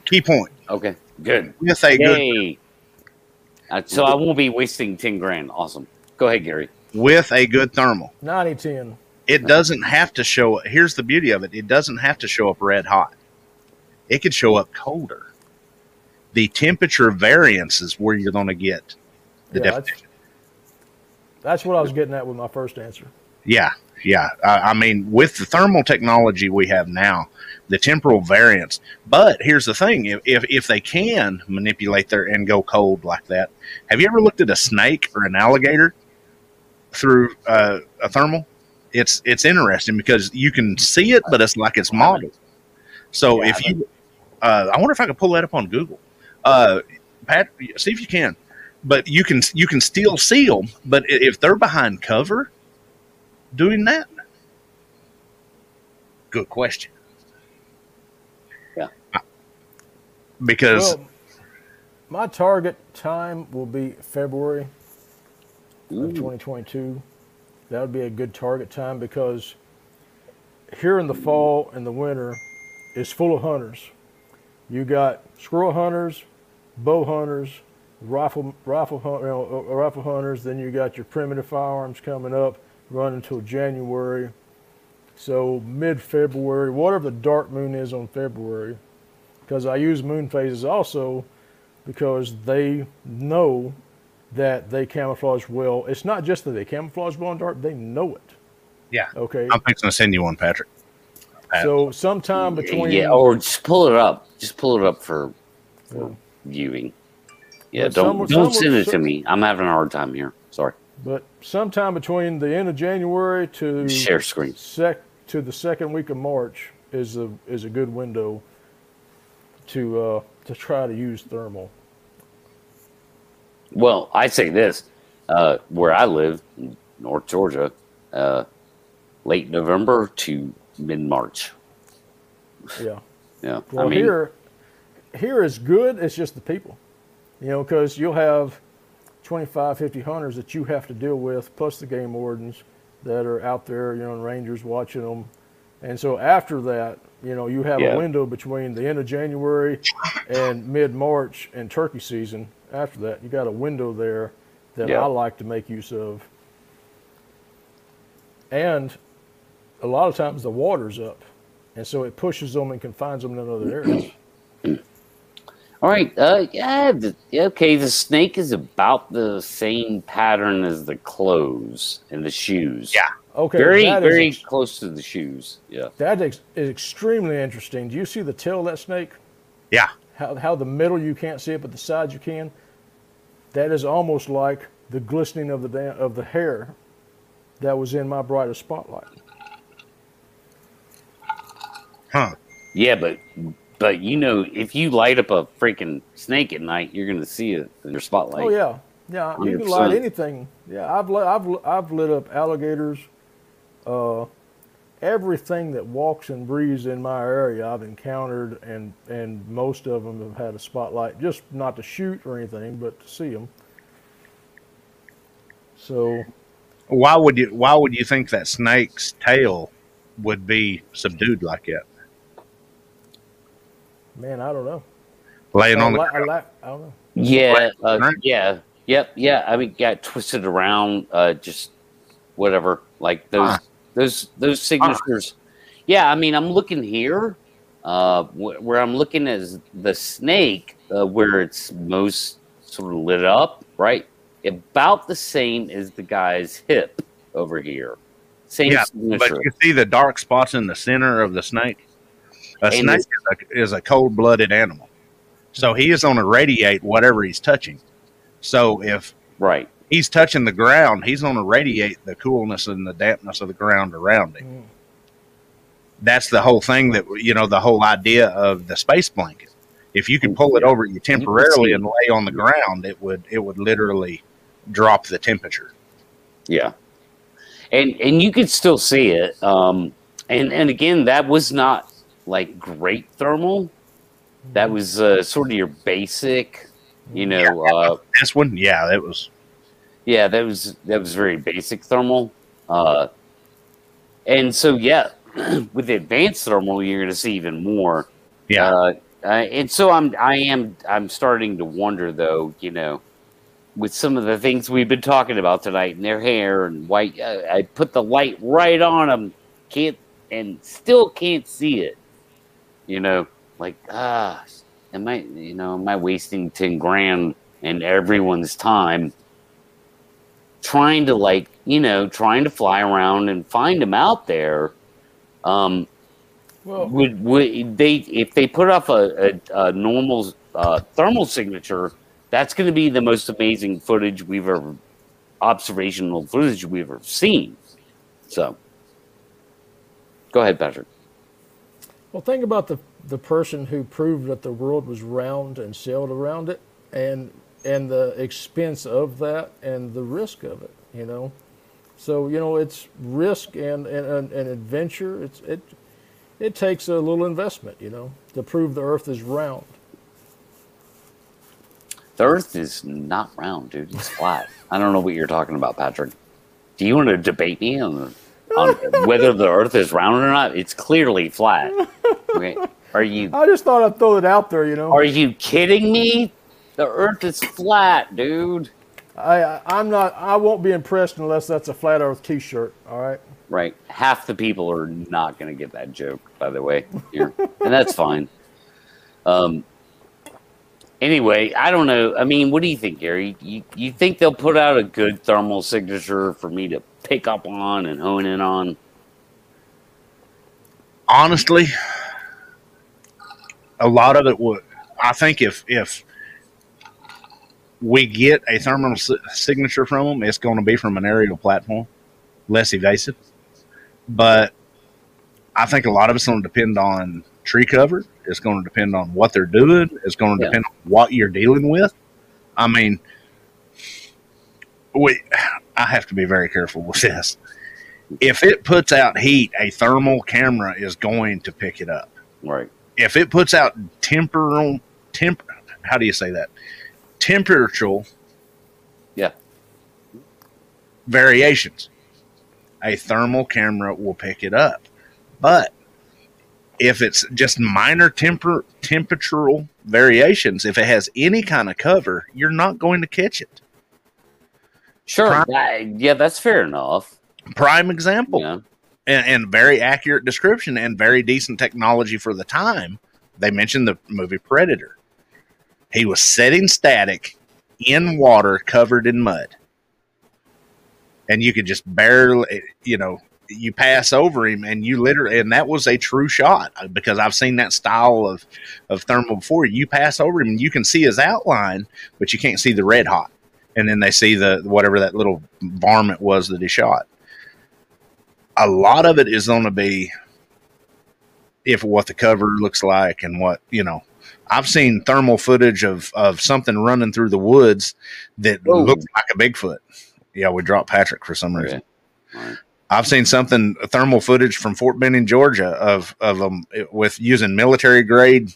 key point. Okay. Good. With a good Yay. Uh, so I won't be wasting ten grand. Awesome. Go ahead, Gary. with a good thermal. 90 10. It doesn't have to show. Here's the beauty of it. It doesn't have to show up red hot. It could show up colder. The temperature variance is where you're going to get the Yeah, that's, that's what I was getting at with my first answer. Yeah, yeah. I, I mean, with the thermal technology we have now, the temporal variance. But here's the thing: if if, if they can manipulate their and go cold like that, have you ever looked at a snake or an alligator through uh, a thermal? It's it's interesting because you can see it, but it's like it's modeled. So Yeah, if you, uh, I wonder if I could pull that up on Google. Uh, Pat, see if you can. But you can you can still see them. But if they're behind cover, doing that? Good question. Yeah. Because Well, my target time will be February of 2022. That would be a good target time because here in the fall and the winter is full of hunters. You got squirrel hunters, bow hunters, rifle rifle hunt, you know, uh, rifle hunters. Then you got your primitive firearms coming up, run until January. So mid February, whatever the dark moon is on February, because I use moon phases also because they know that they camouflage well. It's not just that they camouflage well in dark; they know it. yeah, Okay, I'm fixing to send you one, Patrick. Pat. so sometime between yeah, or just pull it up. Just pull it up for, for viewing. Yeah, But don't some- don't some- send it to some- me. I'm having a hard time here. Sorry. but sometime between the end of January to Share screen. sec to the second week of March is a is a good window to uh, to try to use thermal. Well, I say this: uh, where I live, in North Georgia, uh, late November to mid March. Yeah. Yeah, Well, I mean, here, here is good. It's just the people, you know, because you'll have 25, 50 hunters that you have to deal with, plus the game wardens, that are out there, you know, and rangers watching them. And so after that, you know, you have Yeah. a window between the end of January and mid March and turkey season. After that, you got a window there that Yeah. I like to make use of. And a lot of times the water's up, and so it pushes them and confines them in other areas. All right. Uh, yeah. The, okay. The snake is about the same pattern as the clothes and the shoes. Yeah. Okay, Very, very ex- close to the shoes. Yeah. that is, is extremely interesting. Do you see the tail of that snake? Yeah. How, how the middle you can't see it, but the sides you can. That is almost like the glistening of the da- of the hair that was in my brightest spotlight. Huh. Yeah, but but you know, if you light up a freaking snake at night, you're gonna see it in your spotlight. oh yeah, yeah. You can light anything. Yeah, I've lit, I've I've lit up alligators. Uh, everything that walks and breathes in my area, I've encountered, and and most of them have had a spotlight, just not to shoot or anything, but to see them. So Why would you? Why would you think that snake's tail would be subdued like that, man, I don't know. laying I, on the? la- I, la- I don't know. Yeah, uh, yeah, yep, yeah. I mean, got twisted around, uh, just whatever. Like those, Ah. Those, those signatures. Yeah, I mean, I'm looking here, uh, wh- where I'm looking as the snake, uh, where it's most sort of lit up, right? About the same as the guy's hip over here. Same Yeah, signature. But you see the dark spots in the center of the snake. A And snake is a, is a cold-blooded animal, so he is going to radiate whatever he's touching. So if right. He's touching the ground, he's going to radiate the coolness and the dampness of the ground around him. Mm. That's the whole thing that you know, the whole idea of the space blanket. If you could pull it over you temporarily and lay on the ground, it would it would literally drop the temperature. Yeah, and and you could still see it. Um, and and again, that was not like great thermal. That was uh, sort of your basic, you know. Uh, This one, yeah, that was yeah, that was that was very basic thermal. Uh, and so yeah, with the advanced thermal, you're going to see even more. yeah. Uh, uh, and so I'm I am I'm starting to wonder though, you know, with some of the things we've been talking about tonight and their hair and white. Uh, I put the light right on them, can't and still can't see it. You know, like ah, am I you know am I wasting ten grand and everyone's time trying to like you know trying to fly around and find them out there. Um, Well, would would they if they put off a, a, a normal uh, thermal signature that's going to be the most amazing footage we've ever observational footage we've ever seen so go ahead patrick well, think about the the person who proved that the world was round and sailed around it, and and the expense of that and the risk of it. You know, so you know it's risk and and, and, adventure. It's it it takes a little investment. You know, to prove the Earth is round. the earth is not round dude it's flat i don't know what you're talking about patrick do you want to debate me on, on whether the earth is round or not it's clearly flat okay are you I just thought I'd throw it out there. You know, are you kidding me the earth is flat dude I, I I'm not. I won't be impressed unless that's a flat Earth T-shirt. All right. Right. Half the people are not going to get that joke, by the way, here. and that's fine. Um. Anyway, I don't know. I mean, what do you think, Gary? You you think they'll put out a good thermal signature for me to pick up on and hone in on? honestly, a lot of it would. I think if if we get a thermal si- signature from them, it's going to be from an aerial platform, less evasive. But I think a lot of it's going to depend on tree cover. It's going to depend on what they're doing. It's going to Yeah. depend on what you're dealing with. I mean, we. I have to be very careful with this. If it puts out heat, a thermal camera is going to pick it up. Right. If it puts out temporal temp, how do you say that? Temperature Yeah. variations. a thermal camera will pick it up. But if it's just minor temper temperatural variations, if it has any kind of cover, you're not going to catch it. Sure. Prime- that- yeah, that's fair enough. Prime example. Yeah. and, and very accurate description and very decent technology for the time. They mentioned the movie Predator. He was setting static in water covered in mud. And you could just barely, you know, you pass over him and you literally, and that was a true shot because I've seen that style of, of thermal before. You pass over him and you can see his outline, but you can't see the red hot. And then they see the whatever that little varmint was that he shot a lot of it is going to be if what the cover looks like and what you know i've seen thermal footage of of something running through the woods that looks like a bigfoot yeah we dropped patrick for some reason Okay. All right. i've seen something thermal footage from fort benning georgia of of them eh, with using military grade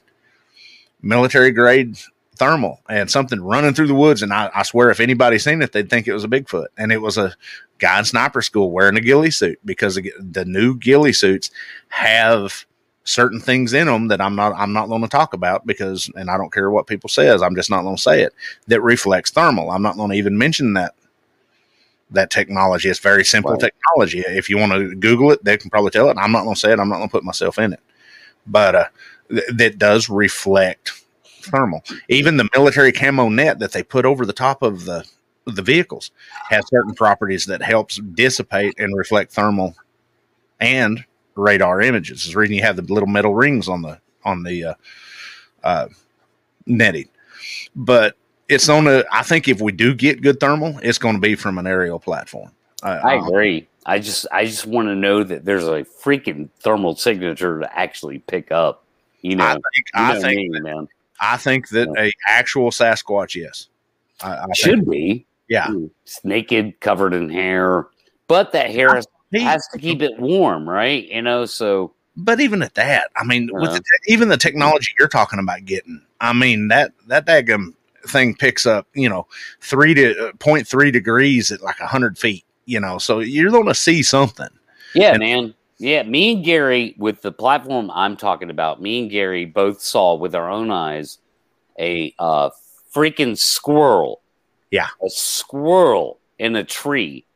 military grade thermal and something running through the woods and I, I swear if anybody's seen it they'd think it was a bigfoot and it was a guy in sniper school wearing a ghillie suit because the new ghillie suits have certain things in them that I'm not I'm not going to talk about because and I don't care what people says I'm just not going to say it that reflects thermal. I'm not going to even mention that that technology. It's very simple Right. technology. If you want to google it they can probably tell it. I'm not going to say it. I'm not going to put myself in it. But uh th- that does reflect thermal. Even the military camo net that they put over the top of the the vehicles has certain properties that helps dissipate and reflect thermal and radar images. Is the reason you have the little metal rings on the on the uh, uh, netting. But it's on a. I think if we do get good thermal, it's going to be from an aerial platform. Uh, I agree. I just I just want to know that there's a freaking thermal signature to actually pick up. You know, I think. you I think. me, man. I think that a actual Sasquatch, yes, I, I think- Should be. Yeah. It's naked, covered in hair, but that hair has, He- has to keep it warm, right? You know, so but even at that, I mean, with the te- even the technology you're talking about getting, I mean that that daggum thing picks up, you know, three to uh, 0.3 degrees at like hundred feet, you know, so you're going to see something. yeah, And- man. Yeah, me and Gary with the platform I'm talking about, me and Gary both saw with our own eyes a uh, freaking squirrel. Yeah. a squirrel in a tree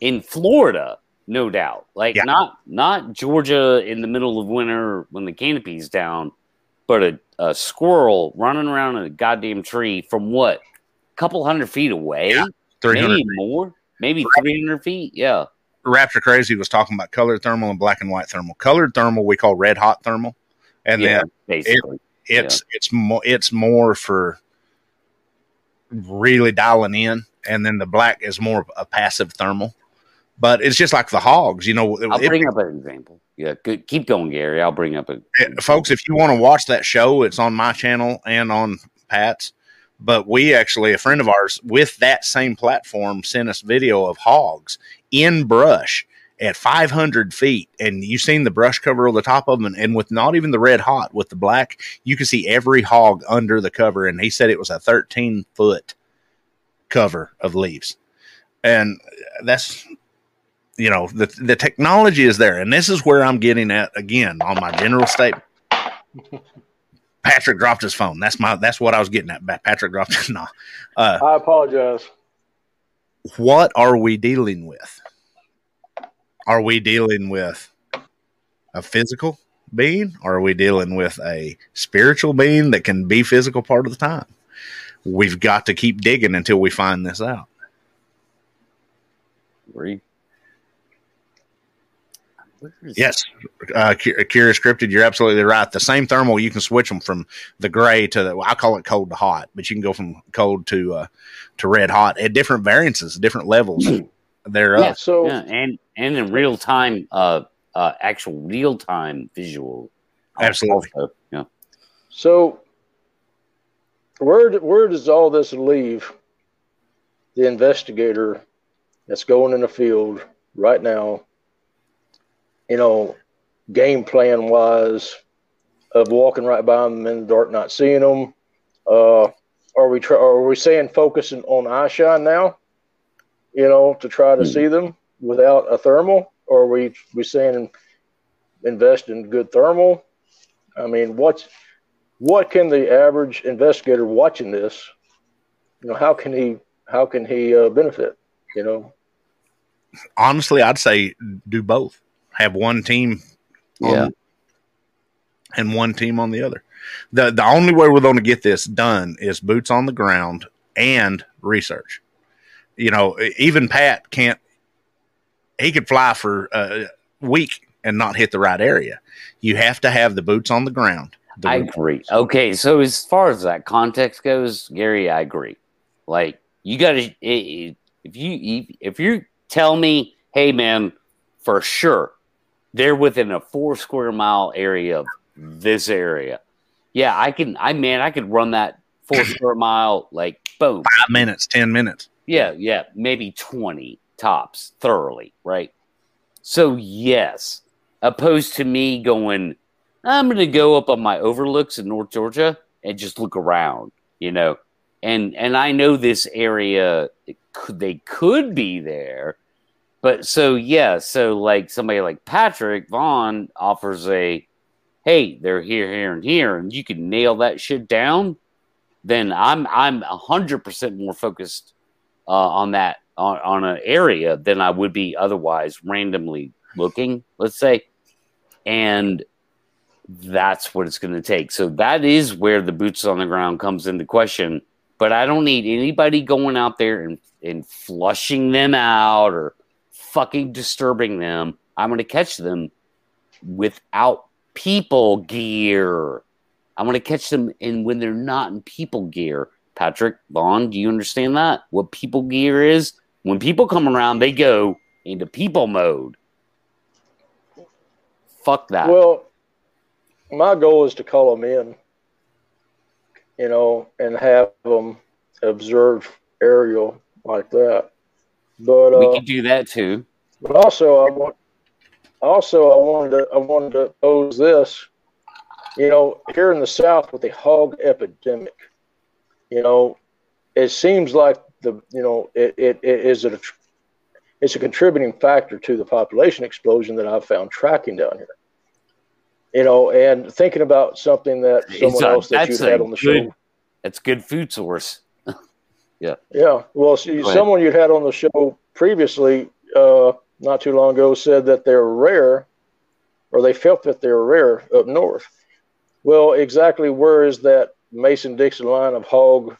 in Florida, no doubt. Like Yeah. not not Georgia in the middle of winter when the canopy's down, but a, a squirrel running around in a goddamn tree from what? A couple hundred feet away? Yeah, Maybe more? Maybe 300 feet? Yeah. Raptor Crazy was talking about colored thermal and black and white thermal. Colored thermal we call red hot thermal, and yeah, then basically. it's it's more it's more for really dialing in, and then the black is more of a passive thermal. But it's just like the hogs, you know. I'll it- bring up an example. Yeah, good. keep going, Gary. I'll bring up a it- folks, if you want to watch that show, it's on my channel and on Pat's. But we actually, a friend of ours with that same platform sent us video of hogs in brush at 500 feet. And you've seen the brush cover over the top of them. And, and with not even the red hot, with the black, you can see every hog under the cover. And he said it was a 13 foot cover of leaves. And that's, you know, the, the technology is there. And this is where I'm getting at again on my general statement. Patrick dropped his phone. That's my. That's what I was getting at. Patrick dropped it. No. Uh, I apologize. what are we dealing with? Are we dealing with a physical being? Or are we dealing with a spiritual being that can be physical part of the time? We've got to keep digging until we find this out. Agree. Where is- Yes, uh, Cu- Curious Cryptid, you're absolutely right. The same thermal, you can switch them from the gray to the. I call it cold to hot, but you can go from cold to uh, to red hot at different variances, different levels thereof. Yeah. So Yeah, and and in real time, uh, uh, actual real time visual. Absolutely. Also, yeah. So, where where does all this leave the investigator that's going in the field right now? You know, game plan wise, of walking right by them in the dark, not seeing them. Uh, are we try, are we saying focusing on eye shine now? You know, to try to Hmm. see them. without a thermal, or are we we saying invest in good thermal? I mean, what's what can the average investigator watching this, you know, how can he how can he uh, benefit? You know, honestly, I'd say do both. Have one team, Yeah. on, and one team on the other. the The only way we're going to get this done is boots on the ground and research. You know, even Pat can't. He could fly for a week and not hit the right area. You have to have the boots on the ground. The I agree. Okay, so as far as that context goes, Gary, I agree. Like you got to if you if you tell me, hey man, for sure, they're within a four square mile area of this area. Yeah, I can. I man, I could run that four square mile like boom, Five minutes, ten minutes. yeah, yeah, maybe 20 tops thoroughly, right? So, yes, opposed to me going, I'm going to go up on my overlooks in North Georgia and just look around, you know. And and I know this area they could be there. But so yeah, so like somebody like Patrick Vaughn offers a hey, they're here, here, and here, and you can nail that shit down, then I'm I'm hundred percent more focused uh, on that on, on an area than I would be otherwise randomly looking, let's say. And that's what it's going to take. So that is where the boots on the ground comes into question. But I don't need anybody going out there and, and flushing them out or fucking disturbing them. I'm going to catch them without people gear. I'm going to catch them in when they're not in people gear. Patrick Vaughn, do you understand that? What people gear is? When people come around, they go into people mode. Fuck that. Well, my goal is to call them in, you know, and have them observe aerial like that. But we uh, could do that too. but also I want also I wanted to I wanted to pose this, you know, here in the South with the hog epidemic, you know, it seems like the you know it, it, it is a it's a contributing factor to the population explosion that I've found tracking down here. You know, and thinking about something that someone a- else that you had on the show. That's good food source. Yeah. Yeah. Well, see, someone you'd had on the show previously, uh, not too long ago, said that they're rare, or they felt that they're rare up north. Well, exactly where is that Mason Dixon line of hog,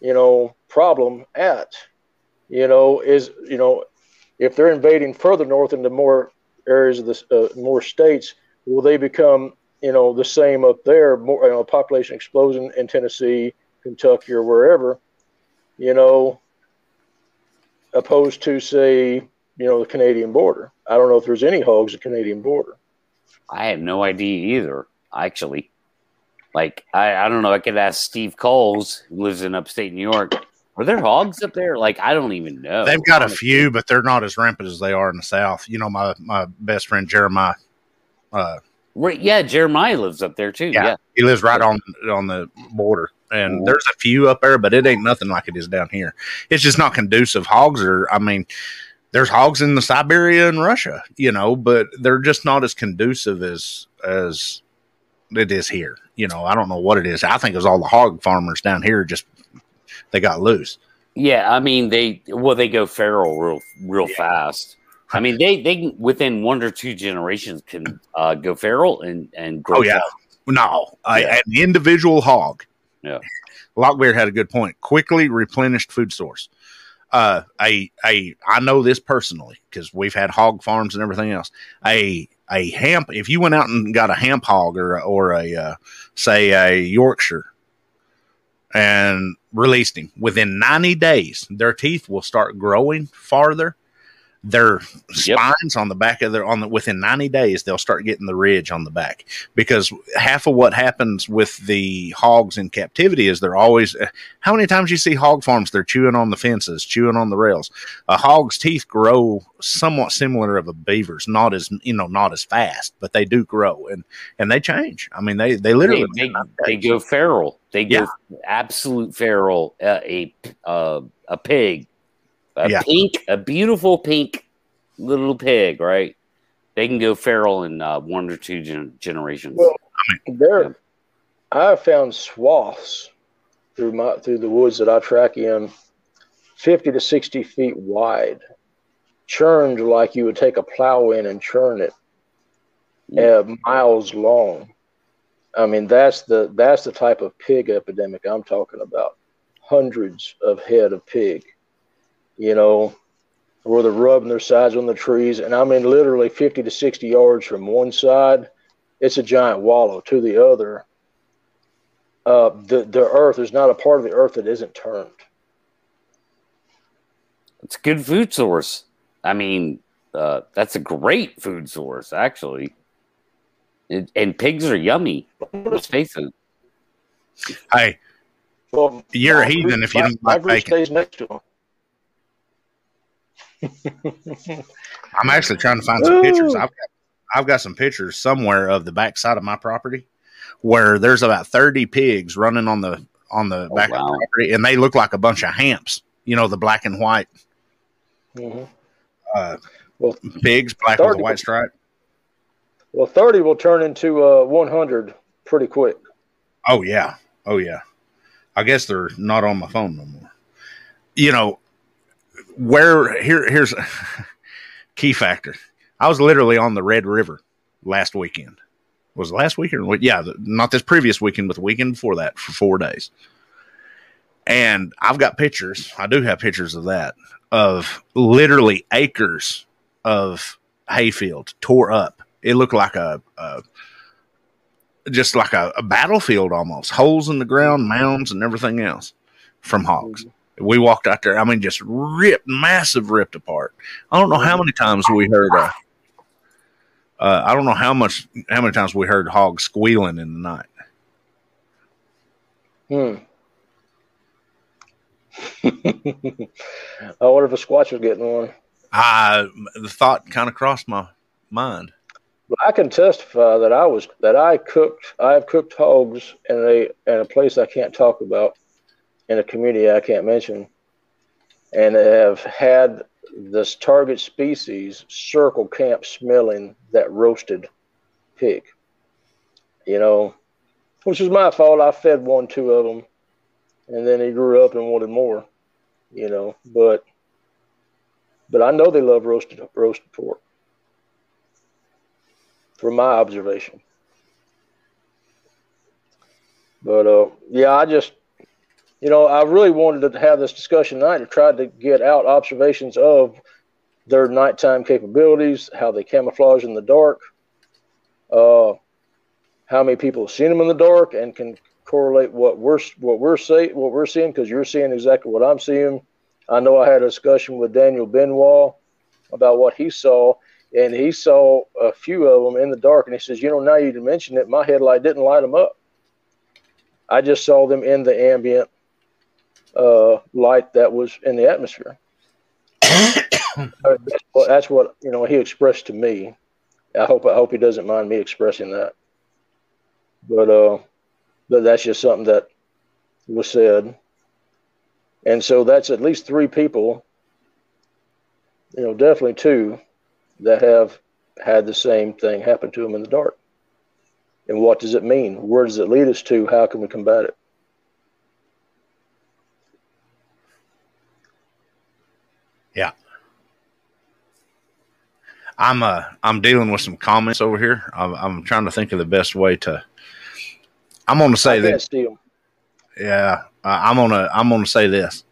you know, problem at? You know, is you know, if they're invading further north into more areas of the uh, more states, will they become, you know, the same up there? More, you know, population explosion in Tennessee, Kentucky, or wherever you know, opposed to say, you know, the Canadian border. I don't know if there's any hogs at Canadian border. I have no idea either, actually. Like, I, I don't know. I could ask Steve Coles, who lives in upstate New York. Are there hogs up there? Like, I don't even know. They've got a few, but they're not as rampant as they are in the South. You know, my my best friend Jeremiah, uh, Right, yeah, Jeremiah lives up there too. Yeah. Yeah. he lives right on on the border, and there's a few up there, but it ain't nothing like it is down here. It's just not conducive. Hogs are, I mean, there's hogs in the Siberia and Russia, you know, but they're just not as conducive as as it is here. You know, I don't know what it is. I think it was all the hog farmers down here just they got loose. Yeah, I mean they well they go feral real real Yeah. fast. I mean they they within one or two generations can uh, go feral and and grow. Oh, yeah. No, I, an individual hog. Yeah. Lockbeard had a good point. Quickly replenished food source. Uh, a a I know this personally because we've had hog farms and everything else. A a hamp. If you went out and got a hamp hog or or a uh, say a Yorkshire and released him within ninety days, their teeth will start growing farther. Their Yep. spines on the back of their on the within 90 days they'll start getting the ridge on the back because half of what happens with the hogs in captivity is they're always how many times you see hog farms they're chewing on the fences chewing on the rails a hog's teeth grow somewhat similar of a beaver's not as you know not as fast but they do grow and and they change i mean they they literally They, they, they go feral. They go absolute feral. Uh, a uh, a pig, a Yeah. pink, a beautiful pink little pig, right? They can go feral in uh, one or two gen- generations. Well, there, I found swaths through my through the woods that I track in, fifty to sixty feet wide, churned like you would take a plow in and churn it, uh, miles long. I mean, that's the that's the type of pig epidemic I'm talking about. Hundreds of head of pig, you know, where they're rubbing their sides on the trees, and I mean, literally 50 to 60 yards from one side, it's a giant wallow. To the other, uh, the the earth there's not a part of the earth that isn't turned. It's a good food source. I mean, uh, that's a great food source, actually. It, and pigs are yummy. Let's face it. Hey, Well, You're a heathen if you don't like group bacon. stays next to them. I'm actually trying to find some pictures. I've got, I've got some pictures somewhere of the back side of my property where there's about 30 pigs running on the on the Oh, back of the property, and they look like a bunch of hamps. You know, the black and white Mhm. uh, Well, pigs, black with a white stripe. Well, 30 will turn into uh, 100 pretty quick. Oh yeah, oh yeah. I guess they're not on my phone no more. You know, where here here's key factor. I was literally on the Red River last weekend. Was last weekend? Yeah, not this previous weekend, but the weekend before that for four days. And I've got pictures. I do have pictures of that of literally acres of hayfield tore up. It looked like a, a just like a, a battlefield almost holes in the ground mounds and everything else from hogs mm-hmm. We walked out there i mean just ripped massive ripped apart i don't know how many times we heard uh, uh, i don't know how much how many times we heard hogs squealing in the night Hmm. I wonder if a squatch was getting one. i the thought kind of crossed my mind But I can testify that I was that I cooked. I have cooked hogs in a in a place I can't talk about, in a community I can't mention, and have had this target species circle camp smelling that roasted pig. You know, which is my fault. I fed one, two of them, and then he grew up and wanted more. You know, but but I know they love roasted roasted pork from my observation. But uh, yeah, I just, you know, I really wanted to have this discussion tonight to try to get out observations of their nighttime capabilities, how they camouflage in the dark, uh, how many people have seen them in the dark, and can correlate what we're what we're say what we're seeing because you're seeing exactly what I'm seeing. I know I had a discussion with Daniel Benoit about what he saw, and he saw a few of them in the dark and he says you know now you mention it my headlight didn't light them up i just saw them in the ambient uh, light that was in the atmosphere Uh, that's, what, that's what you know he expressed to me i hope i hope he doesn't mind me expressing that but uh but that's just something that was said and so that's at least three people you know definitely two that have had the same thing happen to them in the dark. And what does it mean? Where does it lead us to? How can we combat it? Yeah i'm uh i'm dealing with some comments over here i'm, I'm trying to think of the best way to i'm say that can't see them. Yeah, uh, I'm gonna I'm gonna say this.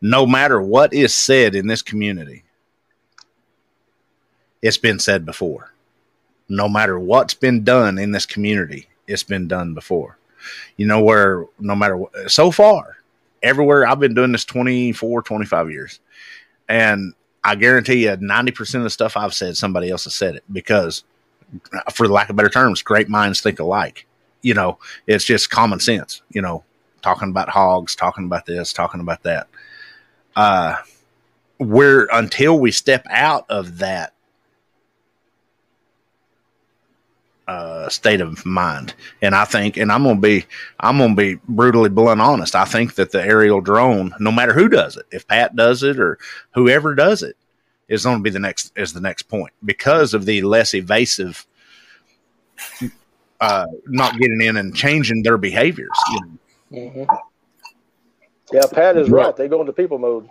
No matter what is said in this community, it's been said before. No matter what's been done in this community, it's been done before. You know where no matter what so far, everywhere I've been doing this 24, 25 years. And I guarantee you 90% of the stuff I've said somebody else has said it because for lack of better terms, great minds think alike. You know, it's just common sense, you know, talking about hogs, talking about this, talking about that. Uh, we're until we step out of that uh, state of mind, and I think, and I'm gonna be, I'm gonna be brutally blunt honest. I think that the aerial drone, no matter who does it, if Pat does it or whoever does it, is going to be the next is the next point because of the less evasive uh, not getting in and changing their behaviors. You know? Mm-hmm. Yeah, Pat is right. They go into people mode.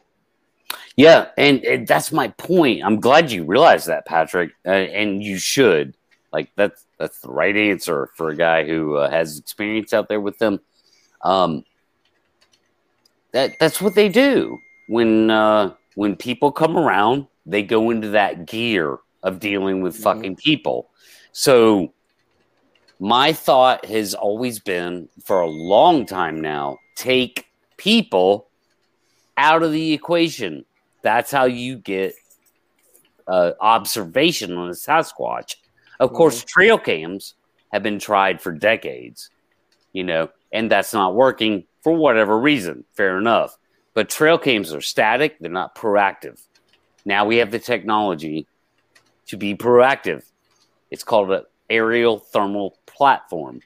Yeah, and, and, that's my point. I'm glad you realize that, Patrick, uh, and you should. Like that's that's the right answer for a guy who uh, has experience out there with them. Um, that that's what they do when uh, when people come around. They go into that gear of dealing with mm-hmm. fucking people. So my thought has always been for a long time now take people out of the equation. That's how you get uh, observation on a Sasquatch. Of course, mm-hmm. trail cams have been tried for decades, you know, and that's not working for whatever reason. Fair enough. But trail cams are static, they're not proactive. Now we have the technology to be proactive. It's called an aerial thermal platform.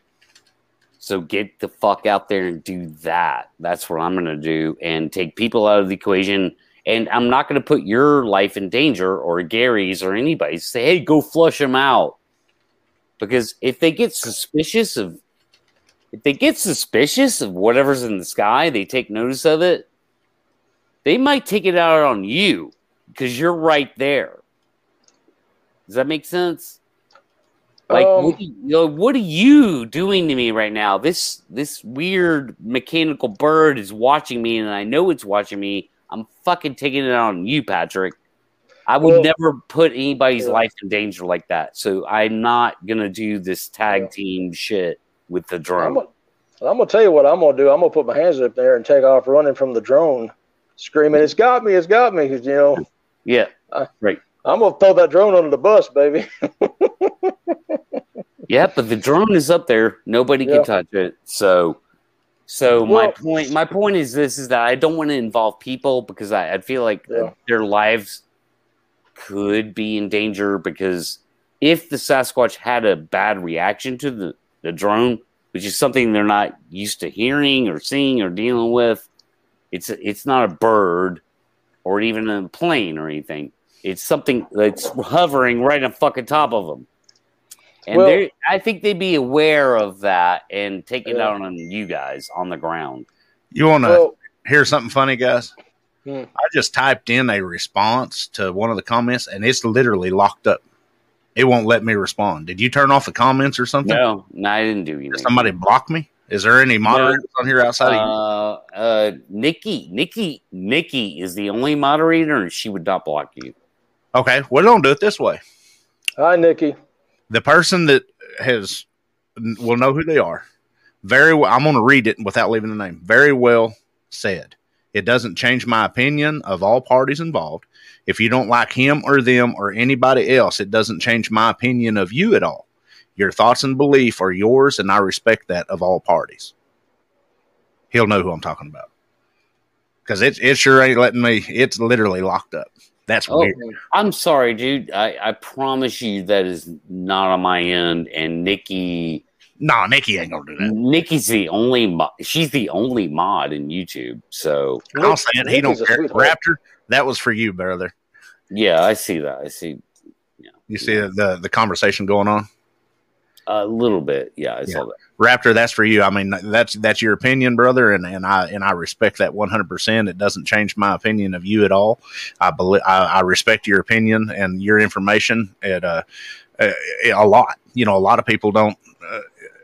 So get the fuck out there and do that. That's what I'm going to do and take people out of the equation. And I'm not going to put your life in danger or Gary's or anybody's. Say, hey, go flush them out. Because if they get suspicious of, if they get suspicious of whatever's in the sky, they take notice of it. They might take it out on you because you're right there. Does that make sense? Like, um, what, you know, what are you doing to me right now? This this weird mechanical bird is watching me, and I know it's watching me. I'm fucking taking it on you, Patrick. I would well, never put anybody's yeah. life in danger like that. So I'm not gonna do this tag yeah. team shit with the drone. I'm, I'm gonna tell you what I'm gonna do. I'm gonna put my hands up there and take off running from the drone, screaming, "It's got me! It's got me!" You know, yeah, I, right. I'm gonna throw that drone under the bus, baby. yeah, but the drone is up there. Nobody can touch it. So, so well, my point, my point is this: is that I don't want to involve people because I, I feel like yeah. their lives could be in danger. Because if the Sasquatch had a bad reaction to the the drone, which is something they're not used to hearing or seeing or dealing with, it's it's not a bird or even a plane or anything. It's something that's hovering right on fucking top of them. And well, I think they'd be aware of that and take it out on you guys on the ground. You want to well, hear something funny, guys? Hmm. I just typed in a response to one of the comments, and it's literally locked up. It won't let me respond. Did you turn off the comments or something? No, no, I didn't do anything. Did somebody block me? Is there any moderators no, on here outside? Uh, uh, Nikki, Nikki, Nikki is the only moderator, and she would not block you. Okay, we're gonna do it this way. Hi, Nikki the person that has will know who they are. Very well. I'm going to read it without leaving the name. Very well said. It doesn't change my opinion of all parties involved. If you don't like him or them or anybody else, it doesn't change my opinion of you at all. Your thoughts and belief are yours, and I respect that of all parties. He'll know who I'm talking about because it it sure ain't letting me. It's literally locked up. That's oh, weird. I'm sorry, dude. I, I promise you that is not on my end. And Nikki, nah, Nikki ain't gonna do that. Nikki's the only. Mo- she's the only mod in YouTube. So I'll say it. He don't care. Raptor, that was for you, brother. Yeah, I see that. I see. Yeah, you see yeah. the the conversation going on. A little bit, yeah. I yeah. saw that. Raptor, that's for you. I mean, that's that's your opinion, brother, and, and I and I respect that one hundred percent. It doesn't change my opinion of you at all. I believe I, I respect your opinion and your information at uh, a, a lot. You know, a lot of people don't. Uh,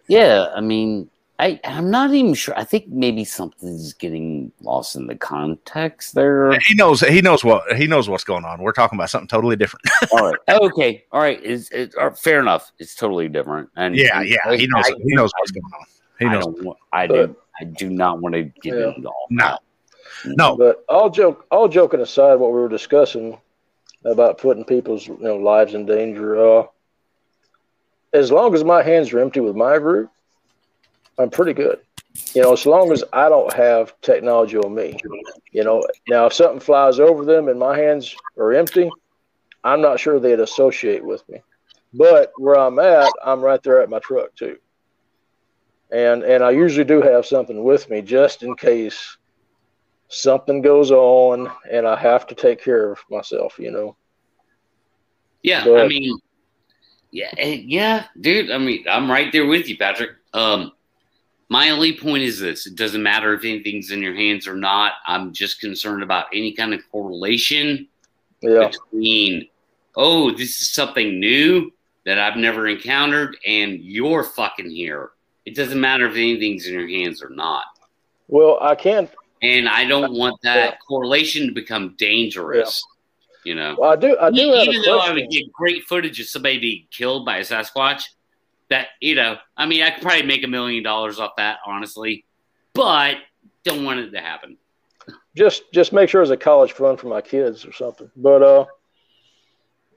yeah, I mean, I, I'm not even sure. I think maybe something's getting lost in the context there. He knows. He knows what he knows what's going on. We're talking about something totally different. all right. Okay. All right. Is it, uh, fair enough. It's totally different. And yeah, yeah. I, he knows. I, he knows what's going on. He knows. I, don't, I do. I do not want to get yeah. into all. No. No. But all joke, all joking aside, what we were discussing about putting people's you know lives in danger. Uh, as long as my hands are empty with my group, I'm pretty good. You know, as long as I don't have technology on me. You know, now if something flies over them and my hands are empty, I'm not sure they'd associate with me. But where I'm at, I'm right there at my truck too. And and I usually do have something with me just in case something goes on and I have to take care of myself, you know. Yeah, Go I mean, yeah, yeah, dude. I mean, I'm right there with you, Patrick. Um, my only point is this: it doesn't matter if anything's in your hands or not. I'm just concerned about any kind of correlation Yeah. between, oh, this is something new that I've never encountered, and you're fucking here. It doesn't matter if anything's in your hands or not. Well, I can. And I don't want that Yeah. correlation to become dangerous. You know, Well, I do. I do have even a though I would get great footage of somebody being killed by a Sasquatch, that you know, I mean, I could probably make a million dollars off that, honestly, but don't want it to happen. just just make sure it's a college fund for my kids or something. But uh,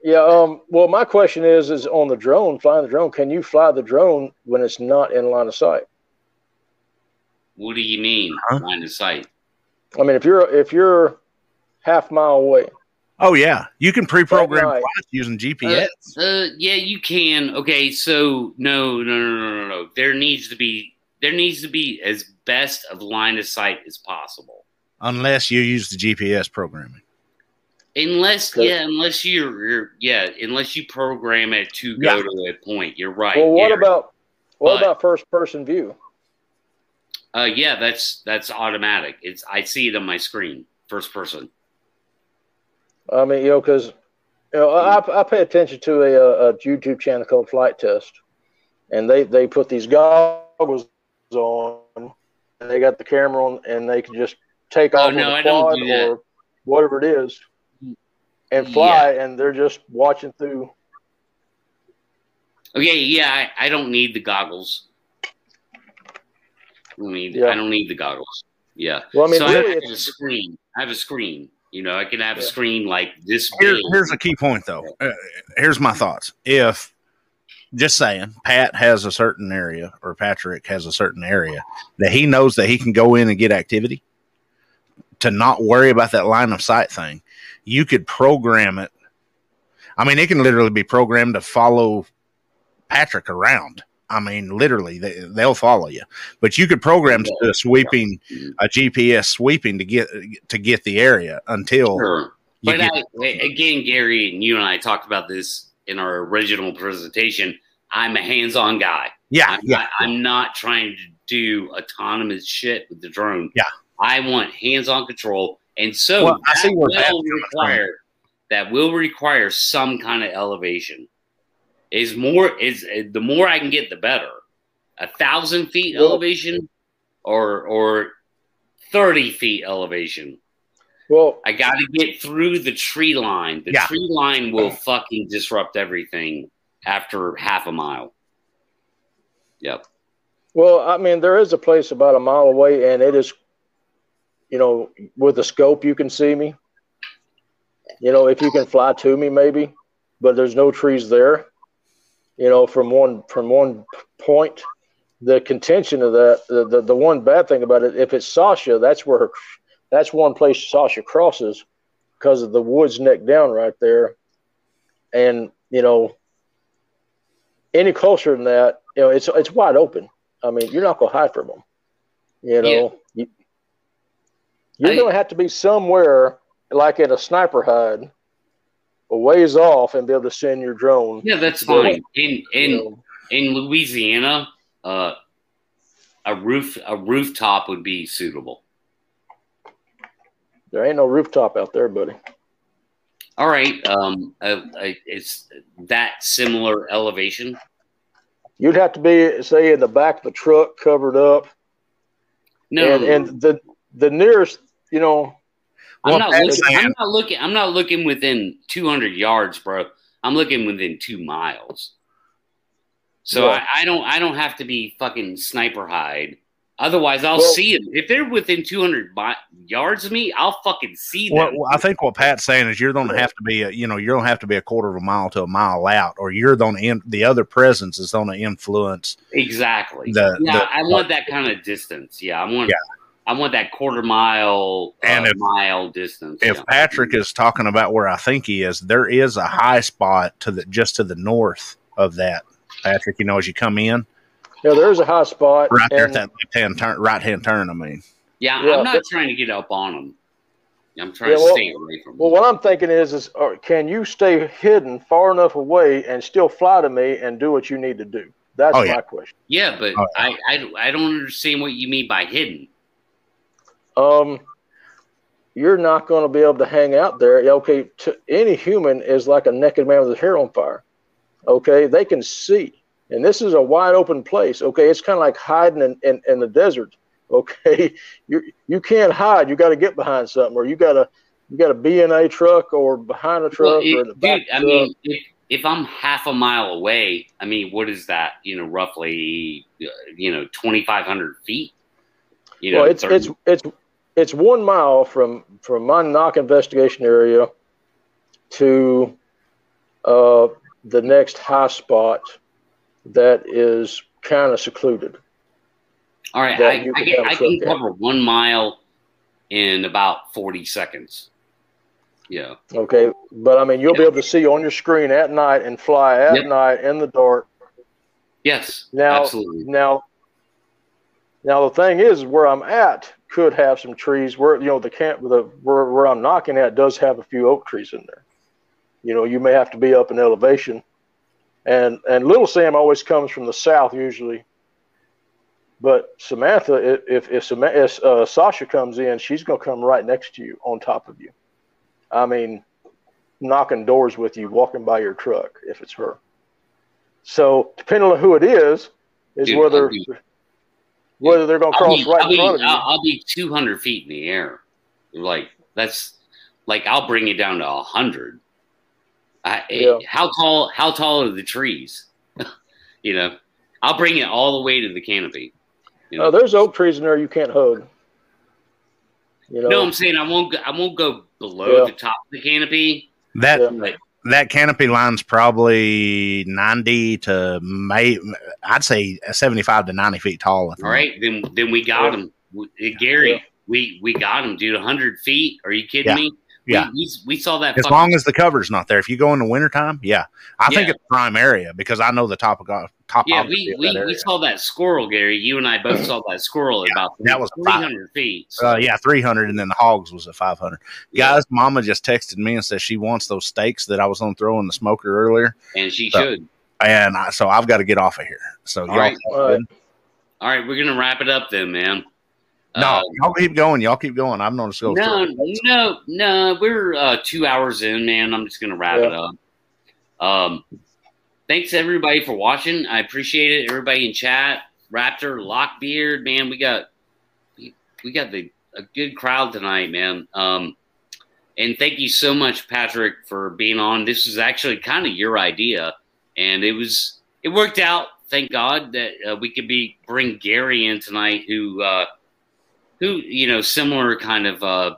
yeah. Um. Well, my question is, is on the drone, flying the drone. Can you fly the drone when it's not in line of sight? What do you mean, Huh? line of sight? I mean, if you're if you're half mile away, Oh yeah, you can pre-program Right. using GPS. Uh, yeah, you can. Okay, so no, no, no, no, no, no. There needs to be there needs to be as best of line of sight as possible. unless you use the GPS programming. Unless, yeah, unless you're, you're, yeah, unless you program it to Yeah. go to a point. You're right. well, what Gary. about what But- about first person view? Uh, yeah, that's that's automatic. It's I see it on my screen, first person. I mean, you know, because you know, I, I pay attention to a, a YouTube channel called Flite Test, and they they put these goggles on, and they got the camera on, and they can just take Oh, off no, on I the quad do or whatever it is, and fly, and they're just watching through. Okay, yeah, I, I don't need the goggles. I don't need Yeah. I don't need the goggles. Yeah. Well, I mean, so really, I have a screen. I have a screen. You know, I can have a screen like this Here, big. here's a key point, though. Uh, here's my thoughts. If just saying, Pat has a certain area, or Patrick has a certain area that he knows that he can go in and get activity, to not worry about that line of sight thing, you could program it. I mean, it can literally be programmed to follow Patrick around. I mean, literally, they, they'll follow you. But you could program to a sweeping, a GPS sweeping to get to get the area until Sure. But get I, again, Gary, and you and I talked about this in our original presentation. I'm a hands-on guy. yeah, I'm, yeah. not, I'm not trying to do autonomous shit with the drone. Yeah. I want hands-on control, and so Well, I that see Pat's will require that will require some kind of elevation. Is more is the more I can get, the better. A thousand feet Well- elevation, or or thirty feet elevation. well, I got to get through the tree line. The Yeah. tree line will fucking disrupt everything after half a mile. Yep. well, I mean, there is a place about a mile away, and it is, you know, with the scope you can see me. You know, if you can fly to me, maybe, but there's no trees there. You know, from one from one point, the contention of that, the, the the one bad thing about it, if it's Sasha, that's where that's one place Sasha crosses, because of the woods neck down right there, and you know, any closer than that, you know, it's it's wide open. I mean, you're not gonna hide from them. You know, you, you're I- gonna have to be somewhere like at a sniper hide, a ways off, and be able to send your drone. Yeah, that's fine. In you in know. in Louisiana, uh, a roof a rooftop would be suitable. there ain't no rooftop out there, buddy. All right. Um, uh, uh, it's that similar elevation. You'd have to be, say, in the back of the truck, covered up, No, and and the the nearest, you know, I'm not looking. I'm not looking. I'm not looking within 200 yards, bro. I'm looking within two miles. So Yeah. I, I don't. I don't have to be fucking sniper hide. Otherwise, I'll Well- see them. If they're within 200 bi- yards of me, I'll fucking see them. Well, well, I think what Pat's saying is you're going to have to be, a, you know, you're going to have to be a quarter of a mile to a mile out, or you're going to, in, the other presence is going to influence. exactly. the- yeah, the- I want that kind of distance. Yeah, I want. Yeah. I want that quarter mile, And uh, if- mile distance. If yeah. Patrick is talking about where I think he is, there is a high spot to the just to the north of that. Patrick, you know, as you come in, Yeah, there's a high spot, right there at that left hand turn, right hand turn. I mean, yeah, Yeah, I'm not but- trying to get up on them. I'm trying Yeah, to well- stay away from. Him. Well, them. what I'm thinking is, is uh, can you stay hidden far enough away and still fly to me and do what you need to do? That's Oh, yeah. my question. yeah, but Oh, I, I I don't understand what you mean by hidden. Um, you're not going to be able to hang out there. Okay, to, any human is like a naked man with his hair on fire. Okay, they can see, and this is a wide open place. Okay, it's kind of like hiding in, in, in the desert. Okay, you you can't hide. You got to get behind something, or you got to you got to be in a truck or behind a truck Well, or in the back dude, I truck. mean, if if I'm half a mile away, I mean, what is that? You know, roughly, uh, you know, 2,500 feet. You know, well, it's 30 it's it's it's one mile from from my knock investigation area to uh, the next high spot that is kind of secluded. All right, I, I can I a can at. cover one mile in about 40 seconds. Yeah. Okay, but I mean, you'll be able to see on your screen at night and fly at Yep. night in the dark. Yes. Now, absolutely. now, now the thing is, where I'm at could have some trees. Where you know the camp, the where where I'm knocking at does have a few oak trees in there. You know, you may have to be up in elevation, and and Little Sam always comes from the south usually. But Samantha, if if, Sama- if uh, Sasha comes in, she's gonna come right next to you, on top of you. I mean, knocking doors with you, walking by your truck if it's her. So depending on who it is, is Dude, whether whether they're going to I'll cross be, right I'll, in be, of you. I'll, I'll be 200 feet in the air. Like, that's like, I'll bring you down to 100. I, Yeah. How tall? How tall are the trees? you know, I'll bring it all the way to the canopy. You know? Uh, there's oak trees in there you can't hug. You know, no, I'm saying I won't. Go, I won't go below Yeah. the top of the canopy. That Yeah. But that canopy line's probably ninety to may I'd say seventy five to ninety feet tall. at all right, then then we got Yeah. him, Gary. Yeah. We we got him, dude. 100 feet? Are you kidding Yeah. me? Yeah. We, we, we saw that. As long as the cover's not there. If you go in the wintertime, yeah. I think Yeah. it's prime area because I know the topogra- topography Yeah, we, of we, we saw that squirrel, Gary. You and I both saw that squirrel at about that was five- 300 feet. So, Uh, yeah, 300, and then the hogs was at 500. Yeah. Guys, Mama just texted me and says she wants those steaks that I was on throwing the smoker earlier. and she So- should. And I, so I've got to get off of here. So, y'all, right. All right. All right, we're gonna wrap it up then, man. No, Uh, y'all keep going. Y'all keep going. I've noticed go no, no, no. We're uh, two hours in, man. I'm just gonna wrap it up. Um, thanks everybody for watching. I appreciate it. Everybody in chat, Raptor, Lockbeard, man. We got we, we got the a good crowd tonight, man. Um, and thank you so much, Patrick, for being on. This was actually kind of your idea, and it was it worked out. Thank God that uh, we could be bring Gary in tonight, who uh, who you know similar kind of uh,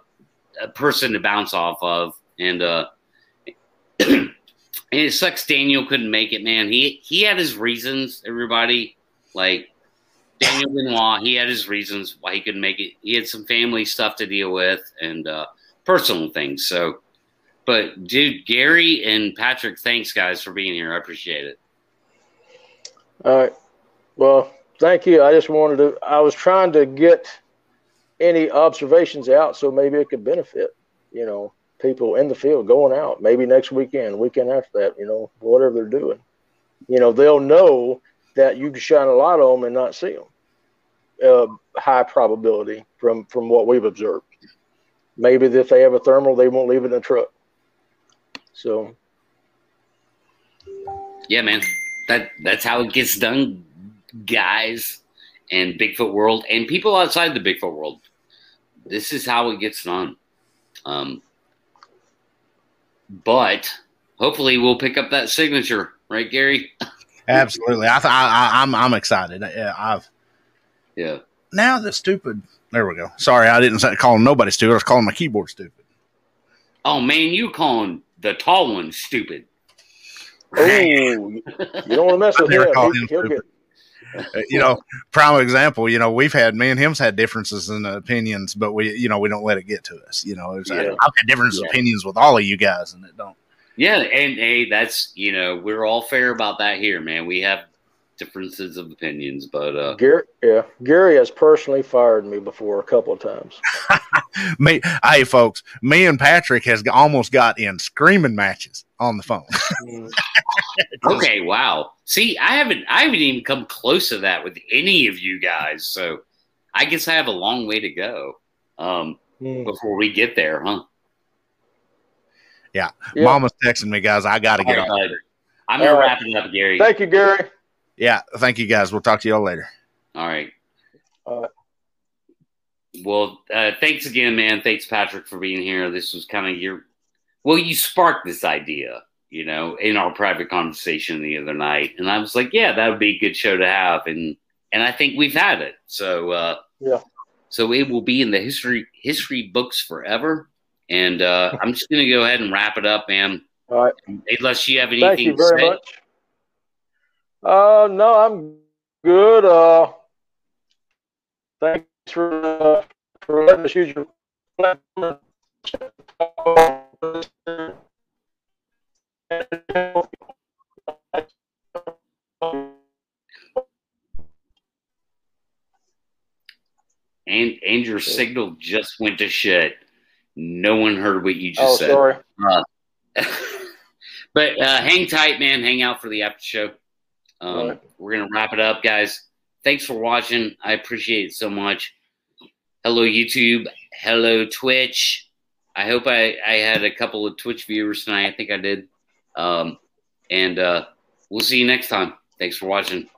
a person to bounce off of, and uh, and it sucks Daniel couldn't make it, man. He he had his reasons. Everybody like Daniel Benoit, he had his reasons why he couldn't make it. He had some family stuff to deal with and uh, personal things. So, but dude, Gary and Patrick, thanks guys for being here. I appreciate it. All right. Well, thank you. I just wanted to. I was trying to get any observations out so maybe it could benefit, you know, people in the field going out. Maybe next weekend, weekend after that, you know, whatever they're doing. You know, they'll know that you can shine a light on them and not see them. Uh, high probability from from what we've observed. Maybe if they have a thermal, they won't leave it in the truck. So Yeah, man. That that's how it gets done, guys, and Bigfoot world and people outside the Bigfoot world. This is how it gets done. Um, but hopefully we'll pick up that signature, right, Gary? Absolutely. I, th- I, I I'm I'm excited. Yeah, I've Yeah. now the stupid. There we go. Sorry, I didn't say, call nobody stupid. I was calling my keyboard stupid. Oh man, you calling the tall one stupid? oh, you don't want to mess with Never him. He- him he'll get you know, prime example. You know, we've had me and him's had differences in opinions, but we, you know, we don't let it get to us. You know, it's, Yeah. I've had different Yeah. opinions with all of you guys, and it don't. Yeah, and hey, that's you know we're all fair about that here, man. We have differences of opinions, but uh, Gary, yeah, Gary has personally fired me before a couple of times. me, hey folks, me and Patrick has almost got in screaming matches on the phone. Okay, wow. See, I haven't I haven't even come close to that with any of you guys, so I guess I have a long way to go um, Mm. before we get there, huh? Yeah. Yeah. Mama's texting me, guys. I got to get All off. right. I'm gonna All right. wrap it up, Gary. Thank you, Gary. Yeah. Thank you, guys. We'll talk to y'all later. All right. All right. Well, uh, thanks again, man. Thanks, Patrick, for being here. This was kind of your, well, you sparked this idea, you know, in our private conversation the other night, and I was like, yeah, that would be a good show to have, and and I think we've had it. So, uh, Yeah. So it will be in the history history books forever, and uh, I'm just gonna go ahead and wrap it up, man. All right. Unless you have anything Thank you to very say. much. Uh, no, I'm good. Uh, thanks for uh, for letting us use your platform. And and your signal just went to shit. No one heard what you just Oh, said. sorry. but uh, hang tight, man. Hang out for the after show. Um, right. We're gonna wrap it up, guys. Thanks for watching. I appreciate it so much. Hello, YouTube. Hello, Twitch. I hope I, I had a couple of Twitch viewers tonight. I think I did. Um, and uh, we'll see you next time. Thanks for watching.